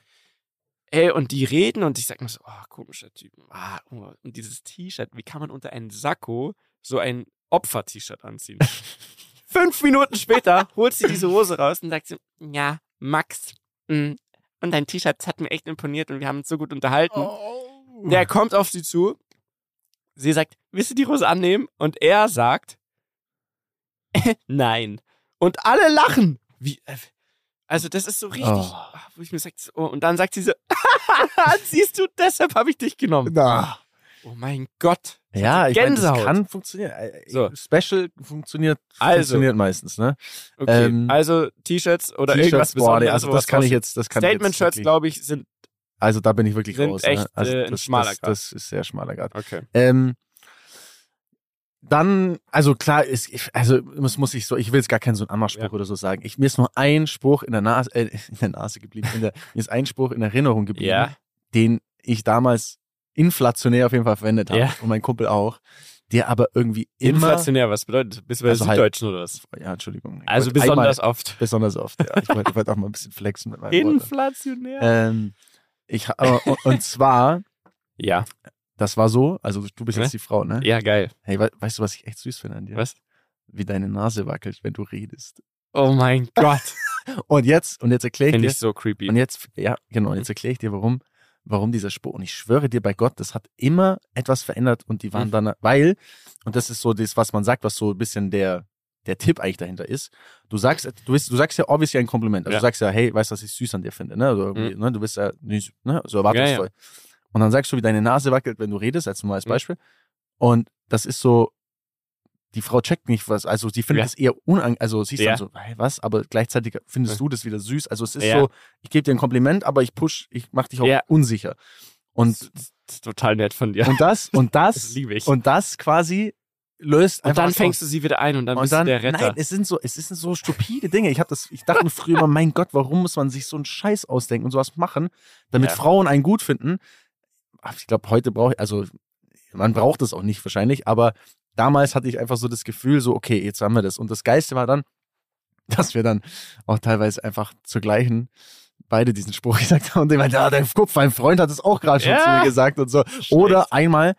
Ey, und die reden und ich sag mir so, oh, komischer Typ. Ah, oh, und dieses T-Shirt, wie kann man unter einen Sakko so ein Opfer-T-Shirt anziehen? [laughs] Fünf Minuten später holt sie diese Hose raus und sagt so, ja, Max, mm, und dein T-Shirt hat mir echt imponiert und wir haben uns so gut unterhalten. Oh. Der kommt auf sie zu. Sie sagt, willst du die Hose annehmen? Und er sagt, [laughs] nein. Und alle lachen. Wie, äh, also das ist so richtig, Oh. wo ich mir sag, oh, und dann sagt sie so, [laughs] siehst du, deshalb habe ich dich genommen. Na. Oh mein Gott. Ja, ich meine, das kann funktionieren. Äh, So. Special funktioniert, Also. funktioniert meistens, ne? Okay, Ähm, also T-Shirts oder irgendwas boah, Besonderes. also das kann ich jetzt, das kann Statement-Shirts, glaube ich, sind, Also da bin ich wirklich sind raus. echt, ne? also äh, ein das, schmaler das, Grad. das ist sehr schmaler Grad. okay. Ähm, dann, also klar, ist, ich, also muss, muss ich so, ich will jetzt gar keinen so einen Anmachspruch Ja. oder so sagen. Ich, mir ist nur ein Spruch in der Nase, äh, in der Nase geblieben, der, mir ist ein Spruch in Erinnerung geblieben, Ja. den ich damals inflationär auf jeden Fall verwendet habe Ja. und mein Kumpel auch, der aber irgendwie immer, Inflationär, was bedeutet? Bist du bei Also halt- Süddeutschen oder was? ja, Entschuldigung. Also besonders einmal, oft. besonders oft, ja. Ich wollte, ich wollte auch mal ein bisschen flexen mit Worten. Inflationär. Ähm, ich, aber, und, und zwar, Ja, das war so, also du bist Ne? jetzt die Frau, ne? ja, geil. Hey, we weißt du, was ich echt süß finde an dir? Was? Wie deine Nase wackelt, wenn du redest. Oh mein [laughs] Gott. Und jetzt, und jetzt erkläre ich Finde dir, ich so creepy. und jetzt, ja, genau, und jetzt erkläre ich dir, warum, warum dieser Spruch. Und ich schwöre dir bei Gott, das hat immer etwas verändert und die waren Mhm. dann, weil, und das ist so das, was man sagt, was so ein bisschen der, der Tipp eigentlich dahinter ist. Du sagst, du, bist, du sagst ja obviously ein Kompliment. Also Ja. du sagst ja, hey, weißt du, was ich süß an dir finde, ne? Also irgendwie, ne? Du bist ja ne? so Ja, erwartungsvoll. Und dann sagst du, wie deine Nase wackelt, wenn du redest, als normales. Beispiel. Und das ist so, die Frau checkt nicht was, also sie findet Ja. es eher unang, also sie ist Ja. dann so, hey, was, aber gleichzeitig findest du das wieder süß. Also es ist Ja. so, ich gebe dir ein Kompliment, aber ich push, ich mach dich auch unsicher. Und, das ist total nett von dir. und das, und [laughs] Das das, liebe ich. und das quasi löst Und dann fängst aus. du sie wieder ein und dann und bist dann, du der Retter. nein, es sind so, es sind so stupide Dinge. Ich habe das, ich dachte früher immer, mein Gott, warum muss man sich so einen Scheiß ausdenken und sowas machen, damit. Frauen einen gut finden? Ich glaube, heute brauche ich, also man braucht es auch nicht wahrscheinlich, aber damals hatte ich einfach so das Gefühl, so, okay, jetzt haben wir das. Und das Geiste war dann, [laughs] dass wir dann auch teilweise einfach zur gleichen beide diesen Spruch [laughs] gesagt haben und ich meinte, ja, dein Kopf, mein Freund hat es auch gerade schon Ja. zu mir gesagt und so. Schlecht. Oder einmal,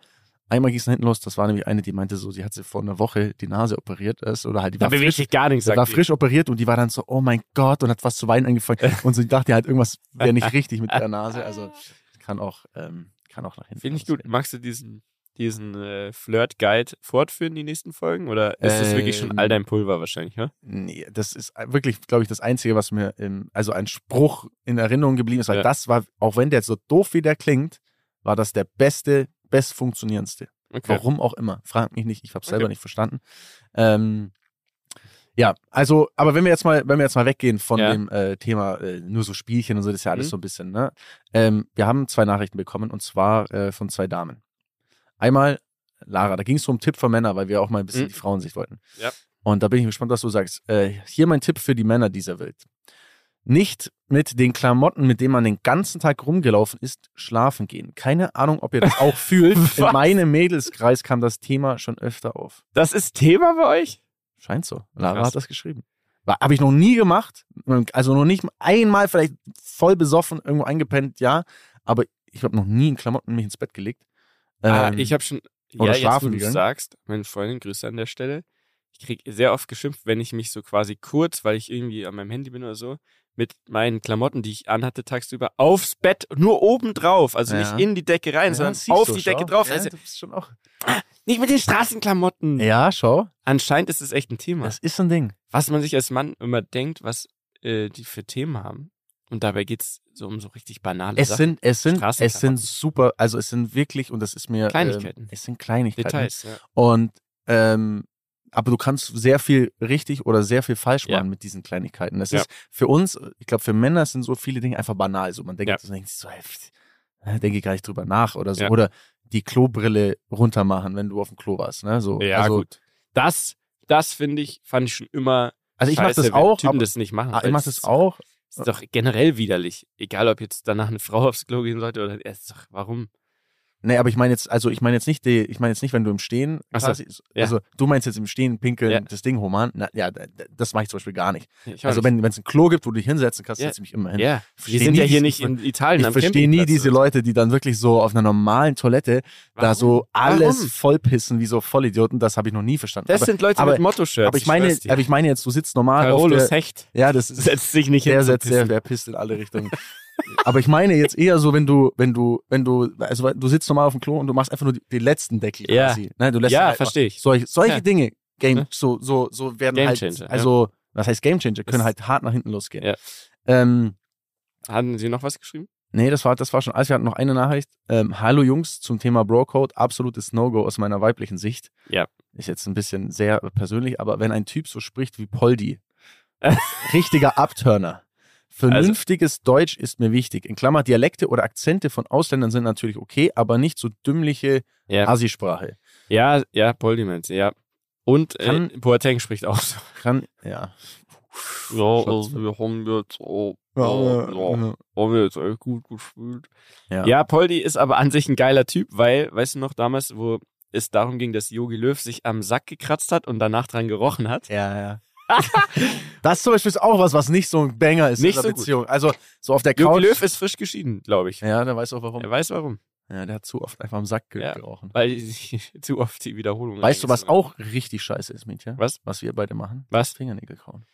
einmal ging es hinten los, das war nämlich eine, die meinte so, sie hat sie vor einer Woche die Nase operiert ist oder halt die da war frisch, sich gar nichts, die war die. frisch operiert und die war dann so, oh mein Gott und hat was zu weinen angefangen [laughs] und so die dachte halt irgendwas wäre nicht richtig mit der Nase, also kann auch ähm, kann auch nach hinten Finde ich gut. Magst du diesen diesen äh, Flirt-Guide fortführen, die nächsten Folgen? Oder ist das wirklich schon Ähm, all dein Pulver wahrscheinlich, ja? Nee, das ist wirklich, glaube ich, das Einzige, was mir, im, also ein Spruch in Erinnerung geblieben ist, weil Ja. das war, auch wenn der jetzt so doof wie der klingt, war das der beste, best funktionierendste. Okay. Warum auch immer. Frag mich nicht, ich habe selber Okay. nicht verstanden. Ähm, ja, also, aber wenn wir jetzt mal, wenn wir jetzt mal weggehen von Ja. dem äh, Thema äh, nur so Spielchen und so, das ist ja alles Mhm. so ein bisschen, ne? Ähm, wir haben zwei Nachrichten bekommen und zwar äh, von zwei Damen. Einmal, Lara, da ging es um Tipp für Männer, weil wir auch mal ein bisschen Mhm. die Frauensicht wollten. Ja. Und da bin ich gespannt, was du sagst. Äh, hier mein Tipp für die Männer dieser Welt. Nicht mit den Klamotten, mit denen man den ganzen Tag rumgelaufen ist, schlafen gehen. Keine Ahnung, ob ihr das auch [laughs] fühlt. In meinem Mädelskreis kam das Thema schon öfter auf. Das ist Thema bei euch? Scheint so. Lara Krass. hat das geschrieben. Habe ich noch nie gemacht. Also noch nicht einmal vielleicht voll besoffen, irgendwo eingepennt, ja. Aber ich habe noch nie in Klamotten mich ins Bett gelegt. ah, Ähm, ich habe schon, oder ja, jetzt, schlafen wo du sagst, meine Freundin, Grüße an der Stelle. Ich krieg sehr oft geschimpft, wenn ich mich so quasi kurz, weil ich irgendwie an meinem Handy bin oder so, mit meinen Klamotten, die ich anhatte tagsüber, aufs Bett, nur oben drauf, also Ja. nicht in die Decke rein, ja, sondern auf die. Decke drauf. Ja, Also du bist schon auch. [clears throat] nicht mit den Straßenklamotten. ja, schau. Anscheinend ist es echt ein Thema. Das ist so ein Ding. was man sich als Mann immer denkt, was äh, die für Themen haben. Und dabei geht's so um so richtig banale Es Sachen. sind, es sind, es sind super, also es sind wirklich, und das ist mir. Kleinigkeiten. Ähm, es sind Kleinigkeiten. Details. Ja. Und ähm, aber du kannst sehr viel richtig oder sehr viel falsch Ja. machen mit diesen Kleinigkeiten. Das Ja. ist für uns, ich glaube, für Männer sind so viele Dinge einfach banal. So, man denkt, Ja. so, denkt so, hey, denke ich gar nicht drüber nach oder so. Ja. Oder die Klobrille runter machen, wenn du auf dem Klo warst. Ne? So, Ja, also, gut. Das, das finde ich, fand ich schon immer Also ich mache das auch. Typen aber, das nicht machen. ah, ich mache das auch. Ist doch generell widerlich. Egal, ob jetzt danach eine Frau aufs Klo gehen sollte oder. Doch, warum? Nee, aber ich meine jetzt, also ich meine jetzt nicht die, ich meine jetzt nicht, wenn du im Stehen so, quasi, ja. also du meinst jetzt im Stehen pinkeln, Ja. das Ding human, na, ja, das mache ich zum Beispiel gar nicht. Ich Also auch wenn es ein Klo gibt, wo du dich hinsetzen kannst, Ja. setze ich mich immer hin. nicht. Ja, wir sind ja hier nicht in Italien Ich verstehe nie diese. Leute, die dann wirklich so auf einer normalen Toilette da Warum? so alles Warum? vollpissen wie so Vollidioten. Das habe ich noch nie verstanden. Das aber, sind Leute aber- mit Motto-Shirts. aber ich meine, dir. aber ich meine jetzt, du sitzt normal Carolus auf der, Hecht ja, das setzt sich nicht hin. der setzt, der, der pisst in alle Richtungen. [laughs] aber ich meine jetzt eher so, wenn du, wenn du, wenn du, also du sitzt normal auf dem Klo und du machst einfach nur die, den letzten Deckel Ja. quasi. Ne, du lässt Ja, einfach- verstehe ich. Solche, solche Ja. Dinge, Game, so, so, so werden Game halt, Changer, ja. also, was heißt Game Changer, können Das- halt hart nach hinten losgehen. Ja. Ähm, Hatten Sie noch was geschrieben? Nee, das war, das war schon alles. Wir hatten noch eine Nachricht. Ähm, Hallo Jungs zum Thema Bro-Code. Absolutes No-Go aus meiner weiblichen Sicht. Ja. Ist jetzt ein bisschen sehr persönlich, aber wenn ein Typ so spricht wie Poldi, [laughs] richtiger Abturner. Also Vernünftiges Deutsch ist mir wichtig. In Klammer, Dialekte oder Akzente von Ausländern sind natürlich okay, aber nicht so dümmliche Ja. Assi-Sprache. Ja, ja, Poldi meint sie, ja. Und äh, Kann- Boateng spricht auch so. Kann, ja. Ja, also wir haben jetzt, oh, oh, ja, ja, ja. haben wir jetzt echt gut gespielt. Ja. Ja, Poldi ist aber an sich ein geiler Typ, weil, weißt du noch, damals, wo es darum ging, dass Yogi Löw sich am Sack gekratzt hat und danach dran gerochen hat. Ja, ja. Das zum Beispiel ist auch was, was nicht so ein Banger ist Nicht in der so gut. Beziehung. Also so auf der Couch. Löw ist frisch geschieden, glaube ich. ja, der weiß auch warum. Er weiß warum. Ja, der hat zu oft einfach am Sack ge Ja. gerochen. Weil [laughs] zu oft die Wiederholung Weißt du, was auch richtig scheiße ist, Mädchen? Was? Was wir beide machen? Was? Fingernägel kauen.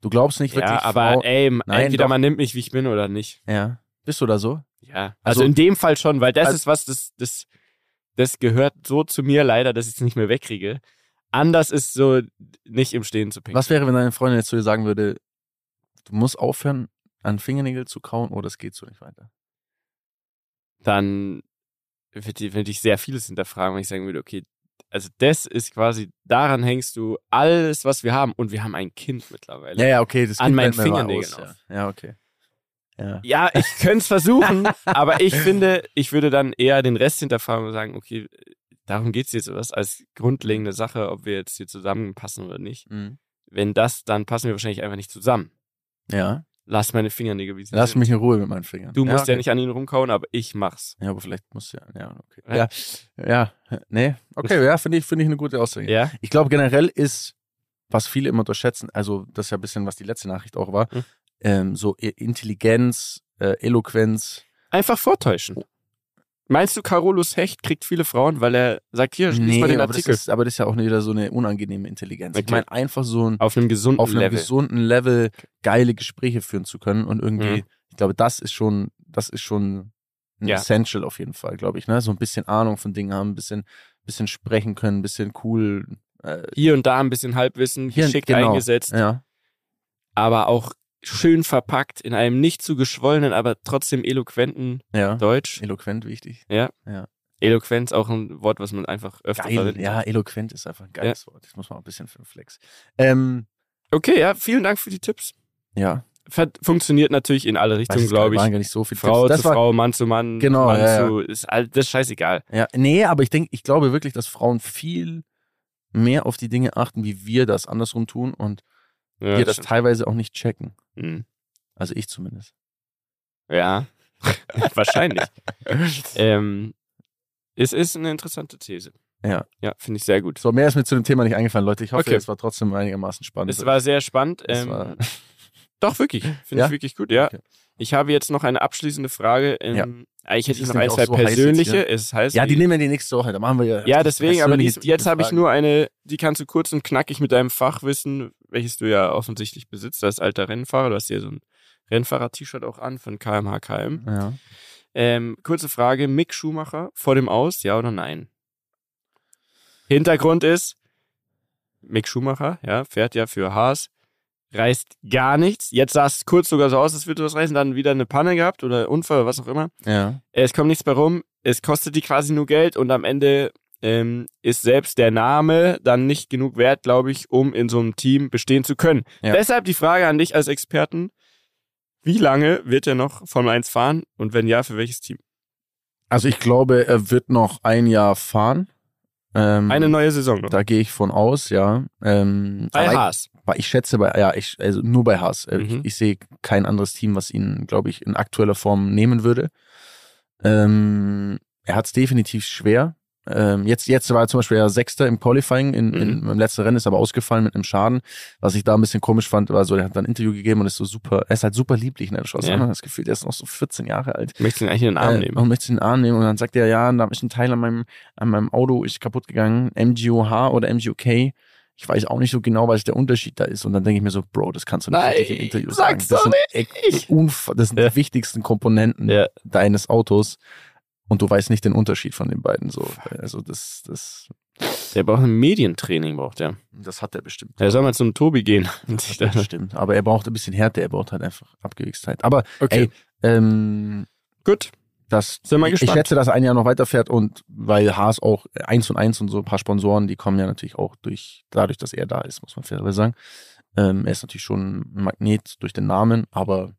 Du glaubst nicht wirklich, Ja, aber Frau, ey, Nein, entweder doch. man nimmt mich, wie ich bin oder nicht. Ja. Bist du da so? Ja. Also- Also, in dem Fall schon, weil das Also- ist was, das, das, das gehört so zu mir leider, dass ich es nicht mehr wegkriege. Anders ist so, nicht im Stehen zu pinkeln. Was wäre, wenn deine Freundin jetzt zu dir sagen würde, du musst aufhören, an Fingernägel zu kauen oder es geht so nicht weiter? dann würde ich, würd ich sehr vieles hinterfragen, wenn ich sagen würde, okay, also das ist quasi, daran hängst du alles, was wir haben. Und wir haben ein Kind mittlerweile. Ja, ja, okay. Das An meinen Fingernägeln aus, auf. Ja. ja, okay. Ja. Ja, ich könnte es versuchen, [laughs] aber ich finde, ich würde dann eher den Rest hinterfragen und sagen, okay, darum geht es jetzt was als grundlegende Sache, ob wir jetzt hier zusammenpassen oder nicht. Mhm. Wenn das, dann passen wir wahrscheinlich einfach nicht zusammen. ja. Lass meine Fingernägel, wie sie Lass sind. mich in Ruhe mit meinen Fingern. Du musst ja, okay. nicht an ihn rumkauen, aber ich mach's. Ja, aber vielleicht musst du ja. Ja, okay. Ja. Ja, ja. Nee. Okay, ja, finde ich, finde ich eine gute Aussage. Ja? Ich glaube, generell ist, was viele immer unterschätzen, also das ist ja ein bisschen, was die letzte Nachricht auch war, Hm. ähm, so I- Intelligenz, äh, Eloquenz. Einfach vortäuschen. Meinst du, Carolus Hecht kriegt viele Frauen, weil er sagt, hier, lies mal den aber das, Artikel. ist, aber das ist ja auch wieder so eine unangenehme Intelligenz. Ich Okay. meine, einfach so ein, auf einem gesunden auf einem Level. gesunden Level geile Gespräche führen zu können und irgendwie, Mhm. ich glaube, das ist schon, das ist schon ein Ja. Essential auf jeden Fall, glaube ich. Ne? So ein bisschen Ahnung von Dingen haben, ein bisschen, bisschen sprechen können, ein bisschen cool. Äh, Hier und da ein bisschen Halbwissen, Hier- geschickt genau. eingesetzt, ja, aber auch schön verpackt in einem nicht zu geschwollenen, aber trotzdem eloquenten ja. Deutsch. Eloquent wichtig. Eloquenz auch ein Wort, was man einfach öfter Geil. verwendet. Ja, eloquent ist einfach ein geiles Wort. Das muss man auch ein bisschen für den Flex. Ähm, Okay, ja, vielen Dank für die Tipps. ja. Funktioniert natürlich in alle Richtungen, glaube ich. waren gar nicht so viele Frau zu war, Frau, Mann zu Mann, Genau, Mann ja, zu, ist all, das ist scheißegal. Ja, nee, aber ich denke, ich glaube wirklich, dass Frauen viel mehr auf die Dinge achten, wie wir das andersrum tun und Ja, wir das stimmt. teilweise auch nicht checken. Hm. Also ich zumindest. Ja, [laughs] wahrscheinlich. [laughs] ähm, es ist eine interessante These. Ja. Ja, finde ich sehr gut. So, mehr ist mir zu dem Thema nicht eingefallen, Leute. Ich hoffe, Okay. es war trotzdem einigermaßen spannend. Es war sehr spannend. Ähm, war- [laughs] doch, wirklich. Finde Ja? ich wirklich gut, ja. Okay. Ich habe jetzt noch eine abschließende Frage. Ähm, Ja. Eigentlich hätte ich noch nämlich ein, auch zwei so heiß jetzt persönliche. hier. Es heißt, ja, die nehmen wir die nächste Woche. Da machen wir ja. Ja, deswegen, aber persönliche dies, jetzt habe ich nur eine, die kannst du kurz und knackig mit deinem Fachwissen, welches du ja offensichtlich besitzt, als alter Rennfahrer, du hast hier so ein Rennfahrer-T-Shirt auch an von KMH KM. Ja. Ähm, kurze Frage, Mick Schumacher vor dem Aus, ja oder nein? Hintergrund ist, Mick Schumacher, ja, fährt ja für Haas, reißt gar nichts. Jetzt sah es kurz sogar so aus, als würde was reißen, dann wieder eine Panne gehabt oder Unfall oder was auch immer. ja. Es kommt nichts bei rum, es kostet die quasi nur Geld und am Ende ähm, ist selbst der Name dann nicht genug wert, glaube ich, um in so einem Team bestehen zu können. Ja. Deshalb die Frage an dich als Experten, wie lange wird er noch Formel 1 fahren und wenn ja, für welches Team? Also ich glaube, er wird noch ein Jahr fahren. Ähm, Eine neue Saison noch. Da gehe ich von aus, ja. Ähm, Bei Haas. ich, ich schätze bei, ja, ich, also nur bei Haas. Äh, Mhm. Ich, ich sehe kein anderes Team, was ihn, glaube ich, in aktueller Form nehmen würde. Ähm, er hat es definitiv schwer. Ähm, jetzt, jetzt war er zum Beispiel ja Sechster im Qualifying, in, in, Mhm. im letzten Rennen ist aber ausgefallen mit einem Schaden. Was ich da ein bisschen komisch fand, war so, er hat dann ein Interview gegeben und ist so super, er ist halt super lieblich, ne? Du hast Ja. das Gefühl, der ist noch so 14 Jahre alt. Möchtest du ihn eigentlich in den Arm äh, nehmen? Und möchte in den Arm nehmen und dann sagt er, ja, da ist ein Teil an meinem, an meinem Auto ist kaputt gegangen, MGOH oder MGOK. Ich weiß auch nicht so genau, was der Unterschied da ist. Und dann denke ich mir so, Bro, das kannst du nicht Nein, im Interview sagen. Das sind, das sind die wichtigsten Komponenten Ja. deines Autos. Und du weißt nicht den Unterschied von den beiden. So, also das, das, Der braucht ein Medientraining, braucht er. das hat er bestimmt. Er soll mal zum Tobi gehen. Das da- stimmt. Aber er braucht ein bisschen Härte. Er braucht halt einfach Abgewichstheit. Aber Okay, ey, ähm, gut. das, Sind wir ich gespannt. schätze, dass ein Jahr noch weiterfährt und weil Haas auch eins und eins und so ein paar Sponsoren, die kommen ja natürlich auch durch, dadurch, dass er da ist, muss man fairerweise sagen. Ähm, er ist natürlich schon ein Magnet durch den Namen, aber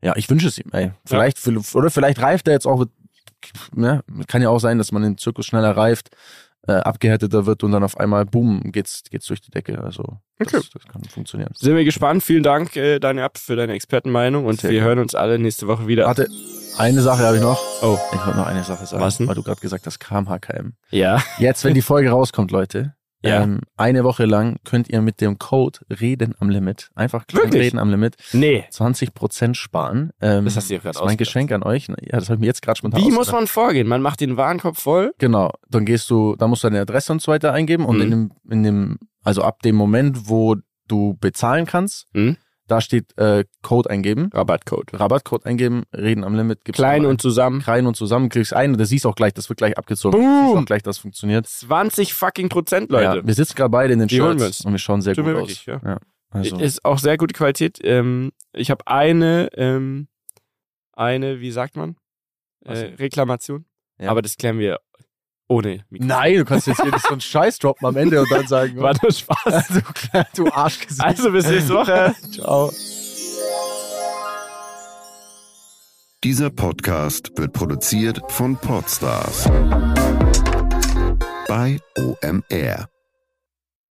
ja, ich wünsche es ihm, ey. Vielleicht, oder vielleicht reift er jetzt auch, mit- ne? kann ja auch sein, dass man den Zirkus schneller reift, äh, abgehärteter wird und dann auf einmal, boom, geht's, geht's durch die Decke. Also, das, Okay. das kann funktionieren. Sind wir gespannt. Vielen Dank, äh, Daniel für deine Expertenmeinung und Sehr wir gerne. hören uns alle nächste Woche wieder. Warte, eine Sache habe ich noch. Oh, Ich wollte noch eine Sache sagen, Was denn? weil du gerade gesagt hast, KMHKM. ja. Jetzt, wenn die Folge rauskommt, Leute, Ja. ähm, eine Woche lang könnt ihr mit dem Code Reden am Limit, einfach Wirklich? Reden am Limit, Nee. 20% sparen. Ähm, Das hast du ja gerade Das ist mein. Geschenk an euch. Ja, das habe ich mir jetzt gerade spontan Wie muss man vorgehen? Man macht den Warenkorb voll. Genau, dann gehst du, da musst du deine Adresse und so weiter eingeben und Mhm. in dem, in dem, also ab dem Moment, wo du bezahlen kannst, Mhm. Da steht äh, Code eingeben, Rabattcode. Rabattcode eingeben, Reden am Limit, gibst Klein und zusammen. klein und zusammen, kriegst ein und das siehst auch gleich, das wird gleich abgezogen. Boom! Du siehst auch gleich, das funktioniert. 20 fucking Prozent, Leute. Ja, wir sitzen gerade beide in den Die Shirts und wir schauen sehr Tut gut aus. wirklich, ja. ja. Also, Ist auch sehr gute Qualität. Ähm, ich habe eine, ähm, eine, wie sagt man? Äh? Reklamation. Ja. Aber das klären wir ohne Mikrofon. Nein, du kannst jetzt hier nicht so einen Scheiß droppen am Ende und dann sagen, [laughs] War nur Spaß. du, klein- du Arschgesicht. Also bis nächste Woche. [laughs] Ciao. Dieser Podcast wird produziert von Podstars bei OMR.